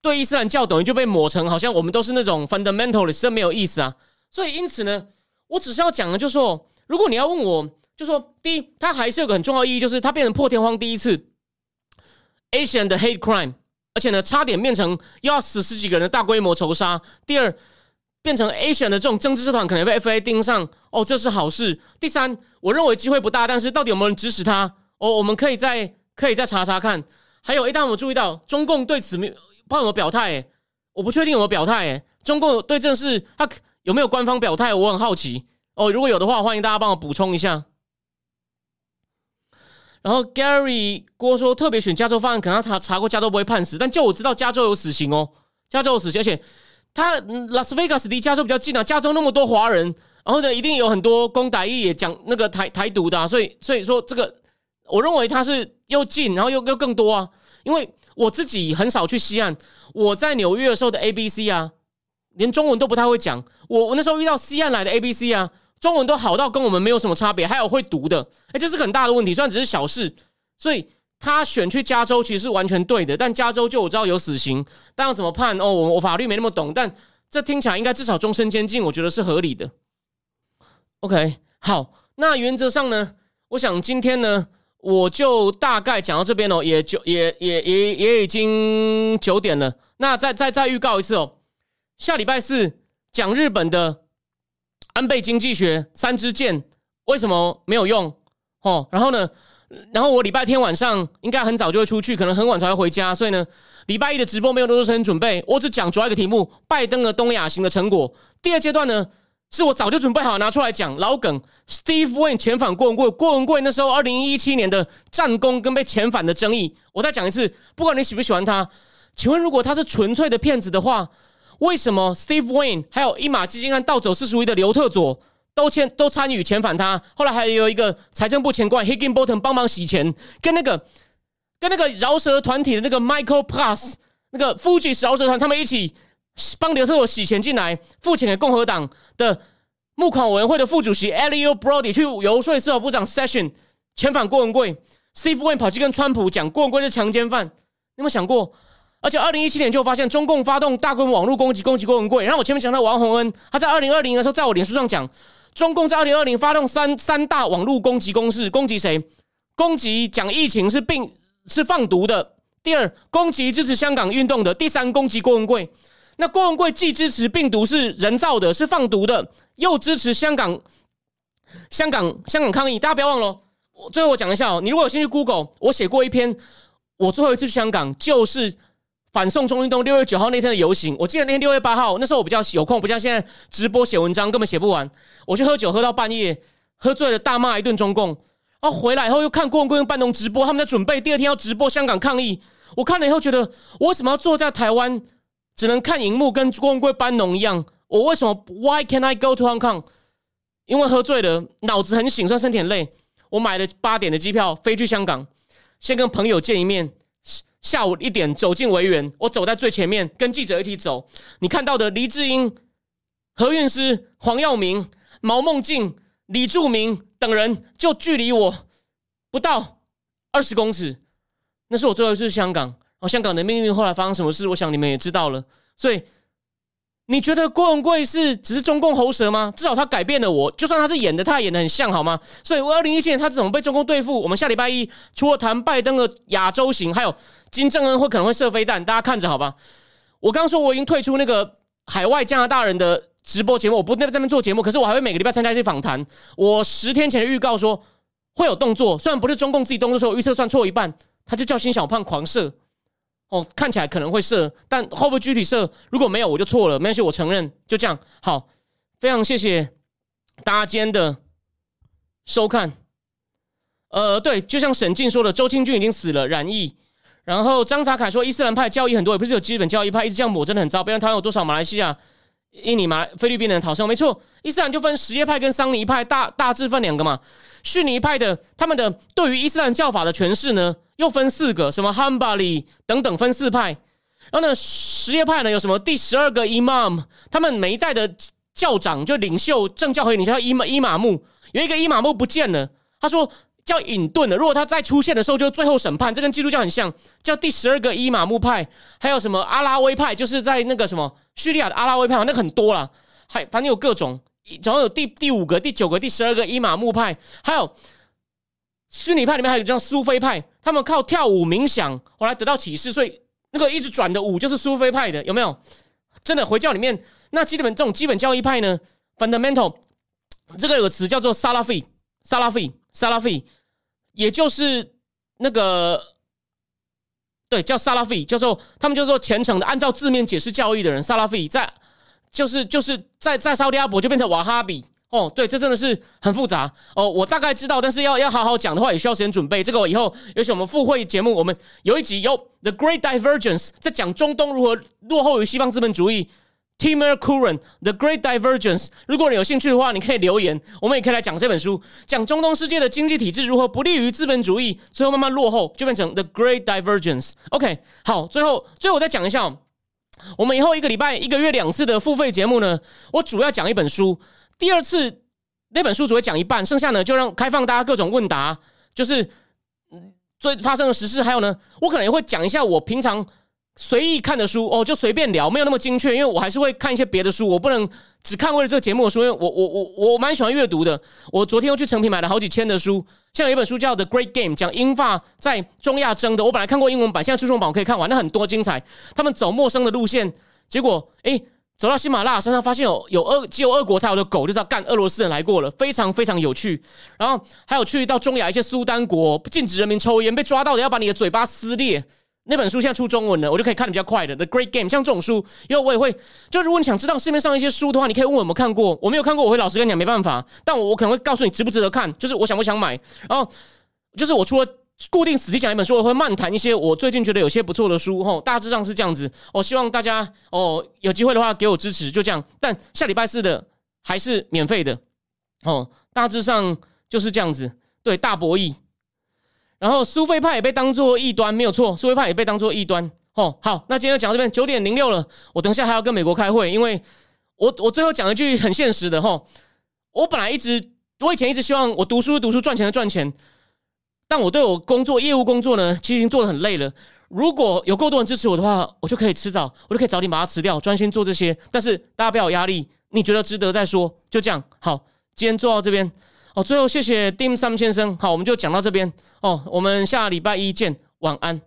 对伊斯兰教等于就被抹成好像我们都是那种 fundamentalist，这没有意思啊。所以因此呢，我只是要讲的，就说如果你要问我，就说第一，它还是有个很重要意义，就是它变成破天荒第一次 Asian 的 hate crime，而且呢，差点变成又要死十几个人的大规模仇杀。第二。变成 Asian 的这种政治社团可能被 FA 盯上哦，这是好事。第三，我认为机会不大，但是到底有没有人指使他？哦，我们可以再可以再查查看。还有，一旦我们注意到中共对此没不知道有没有表态？我不确定有没有表态。中共对这事他有没有官方表态？我很好奇。哦，如果有的话，欢迎大家帮我补充一下。然后 Gary 郭说，特别选加州方案，可能他查查过加州不会判死，但就我知道加州有死刑哦，加州有死刑，而且。他拉斯维加斯离加州比较近啊，加州那么多华人，然后呢，一定有很多公歹裔也讲那个台台独的，所以所以说这个，我认为他是又近，然后又又更多啊。因为我自己很少去西岸，我在纽约的时候的 A B C 啊，连中文都不太会讲。我我那时候遇到西岸来的 A B C 啊，中文都好到跟我们没有什么差别，还有会读的，哎，这是很大的问题，虽然只是小事，所以。他选去加州其实是完全对的，但加州就我知道有死刑，但要怎么判哦？我我法律没那么懂，但这听起来应该至少终身监禁，我觉得是合理的。OK，好，那原则上呢，我想今天呢，我就大概讲到这边哦，也就也也也也已经九点了。那再再再预告一次哦，下礼拜四讲日本的安倍经济学三支箭为什么没有用哦？然后呢？然后我礼拜天晚上应该很早就会出去，可能很晚才会回家，所以呢，礼拜一的直播没有多少时间准备，我只讲主要一个题目：拜登的东亚行的成果。第二阶段呢，是我早就准备好拿出来讲老梗，Steve Wayne 遣返郭文贵，郭文贵那时候二零一七年的战功跟被遣返的争议，我再讲一次，不管你喜不喜欢他，请问如果他是纯粹的骗子的话，为什么 Steve Wayne 还有一马基金案盗走四十亿的刘特佐？都签都参与遣返他，后来还有一个财政部前官 Higginbottom 帮忙洗钱，跟那个跟那个饶舌团体的那个 Michael Plus 那个 Fuji 饶舌团，他们一起帮刘特佐洗钱进来，付钱给共和党的募款委员会的副主席 Elio Brody 去游说司法部长 Session 遣返郭文贵，Steve Wayne 跑去跟川普讲郭文贵是强奸犯，你有没有想过？而且二零一七年就发现中共发动大规模网络攻击，攻击郭文贵。然后我前面讲到王洪恩，他在二零二零的时候，在我脸书上讲。中共在二零二零发动三三大网络攻击攻势，攻击谁？攻击讲疫情是病是放毒的。第二，攻击支持香港运动的。第三，攻击郭文贵。那郭文贵既支持病毒是人造的，是放毒的，又支持香港香港香港抗议。大家不要忘了，我最后我讲一下哦，你如果有兴趣，Google，我写过一篇，我最后一次去香港就是。反送中运动六月九号那天的游行，我记得那天六月八号，那时候我比较有空，不像现在直播写文章根本写不完。我去喝酒喝到半夜，喝醉了大骂一顿中共，然后回来以后又看郭文贵跟班农直播，他们在准备第二天要直播香港抗议。我看了以后觉得，我为什么要坐在台湾只能看荧幕跟郭文贵班农一样？我为什么 Why can I go to Hong Kong？因为喝醉了，脑子很醒，算身体很累。我买了八点的机票飞去香港，先跟朋友见一面。下午一点走进维园，我走在最前面，跟记者一起走。你看到的黎智英、何韵诗、黄耀明、毛孟静、李柱铭等人，就距离我不到二十公尺。那是我最后一次香港。哦，香港的命运后来发生什么事？我想你们也知道了。所以。你觉得郭文贵是只是中共喉舌吗？至少他改变了我，就算他是演的，他演的很像，好吗？所以，我二零一七年他怎么被中共对付？我们下礼拜一除了谈拜登的亚洲行，还有金正恩会可能会射飞弹，大家看着好吧？我刚说我已经退出那个海外加拿大人的直播节目，我不在那边做节目，可是我还会每个礼拜参加一些访谈。我十天前的预告说会有动作，虽然不是中共自己动作，时候预测算错一半，他就叫新小胖狂射。哦，看起来可能会射，但会不会具体射？如果没有，我就错了。没关系，我承认。就这样，好，非常谢谢大家今天的收看。呃，对，就像沈静说的，周清俊已经死了，染疫。然后张查凯说，伊斯兰派教义很多，也不是有基本教义派，一直这样抹真的很糟。不然台湾有多少马来西亚、印尼、马菲律宾人逃生？没错，伊斯兰就分什叶派跟桑尼派，大大致分两个嘛。逊尼派的他们的对于伊斯兰教法的诠释呢，又分四个，什么汉巴里等等分四派。然后呢，什叶派呢有什么第十二个伊玛目，他们每一代的教长就领袖政教和领袖伊玛伊玛目，有一个伊玛目不见了，他说。叫隐遁的，如果他再出现的时候，就最后审判。这跟基督教很像，叫第十二个伊玛目派，还有什么阿拉威派，就是在那个什么叙利亚的阿拉威派，那很多了，还反正有各种，总共有第第五个、第九个、第十二个伊玛目派，还有虚拟派里面还有叫苏菲派，他们靠跳舞冥想后来得到启示，所以那个一直转的舞就是苏菲派的，有没有？真的回教里面那基本这种基本教义派呢，fundamental 这个有个词叫做萨拉费，萨拉费。萨拉费，也就是那个对，叫萨拉费，叫做他们叫做虔诚的，按照字面解释教义的人。萨拉费在就是就是在在沙特阿伯就变成瓦哈比哦，对，这真的是很复杂哦。我大概知道，但是要要好好讲的话，也需要时间准备。这个我以后尤其我们复会节目，我们有一集有 The Great Divergence，在讲中东如何落后于西方资本主义。Timur Kuran The Great Divergence。如果你有兴趣的话，你可以留言，我们也可以来讲这本书，讲中东世界的经济体制如何不利于资本主义，最后慢慢落后，就变成 The Great Divergence。OK，好，最后最后我再讲一下，我们以后一个礼拜、一个月两次的付费节目呢，我主要讲一本书，第二次那本书只会讲一半，剩下呢就让开放大家各种问答，就是最发生的实事，还有呢，我可能也会讲一下我平常。随意看的书哦，就随便聊，没有那么精确，因为我还是会看一些别的书，我不能只看为了这个节目的书，因为我我我我蛮喜欢阅读的。我昨天又去成品买了好几千的书，像有一本书叫《The Great Game》，讲英法在中亚争的，我本来看过英文版，现在出中文版我可以看完，那很多精彩。他们走陌生的路线，结果哎，走到喜马拉雅山上，发现有有俄只有俄国才有的狗，就知道干俄罗斯人来过了，非常非常有趣。然后还有去到中亚一些苏丹国，禁止人民抽烟，被抓到的要把你的嘴巴撕裂。那本书现在出中文了，我就可以看的比较快的。The Great Game，像这种书，因为我也会，就如果你想知道市面上一些书的话，你可以问我有没有看过。我没有看过，我会老实跟你讲，没办法。但我我可能会告诉你值不值得看，就是我想不想买。然后就是我除了固定死记讲一本书，我会漫谈一些我最近觉得有些不错的书。吼，大致上是这样子。我希望大家哦有机会的话给我支持，就这样。但下礼拜四的还是免费的。哦，大致上就是这样子。对，大博弈。然后苏菲派也被当做异端，没有错。苏菲派也被当做异端。哦，好，那今天就讲到这边九点零六了，我等一下还要跟美国开会，因为我我最后讲一句很现实的哈，我本来一直我以前一直希望我读书读书赚钱的赚钱，但我对我工作业务工作呢，其实已经做的很累了。如果有够多人支持我的话，我就可以迟早，我就可以早点把它辞掉，专心做这些。但是大家不要有压力，你觉得值得再说，就这样。好，今天做到这边。哦，最后谢谢 Dim Sam 先生。好，我们就讲到这边。哦，我们下礼拜一见，晚安。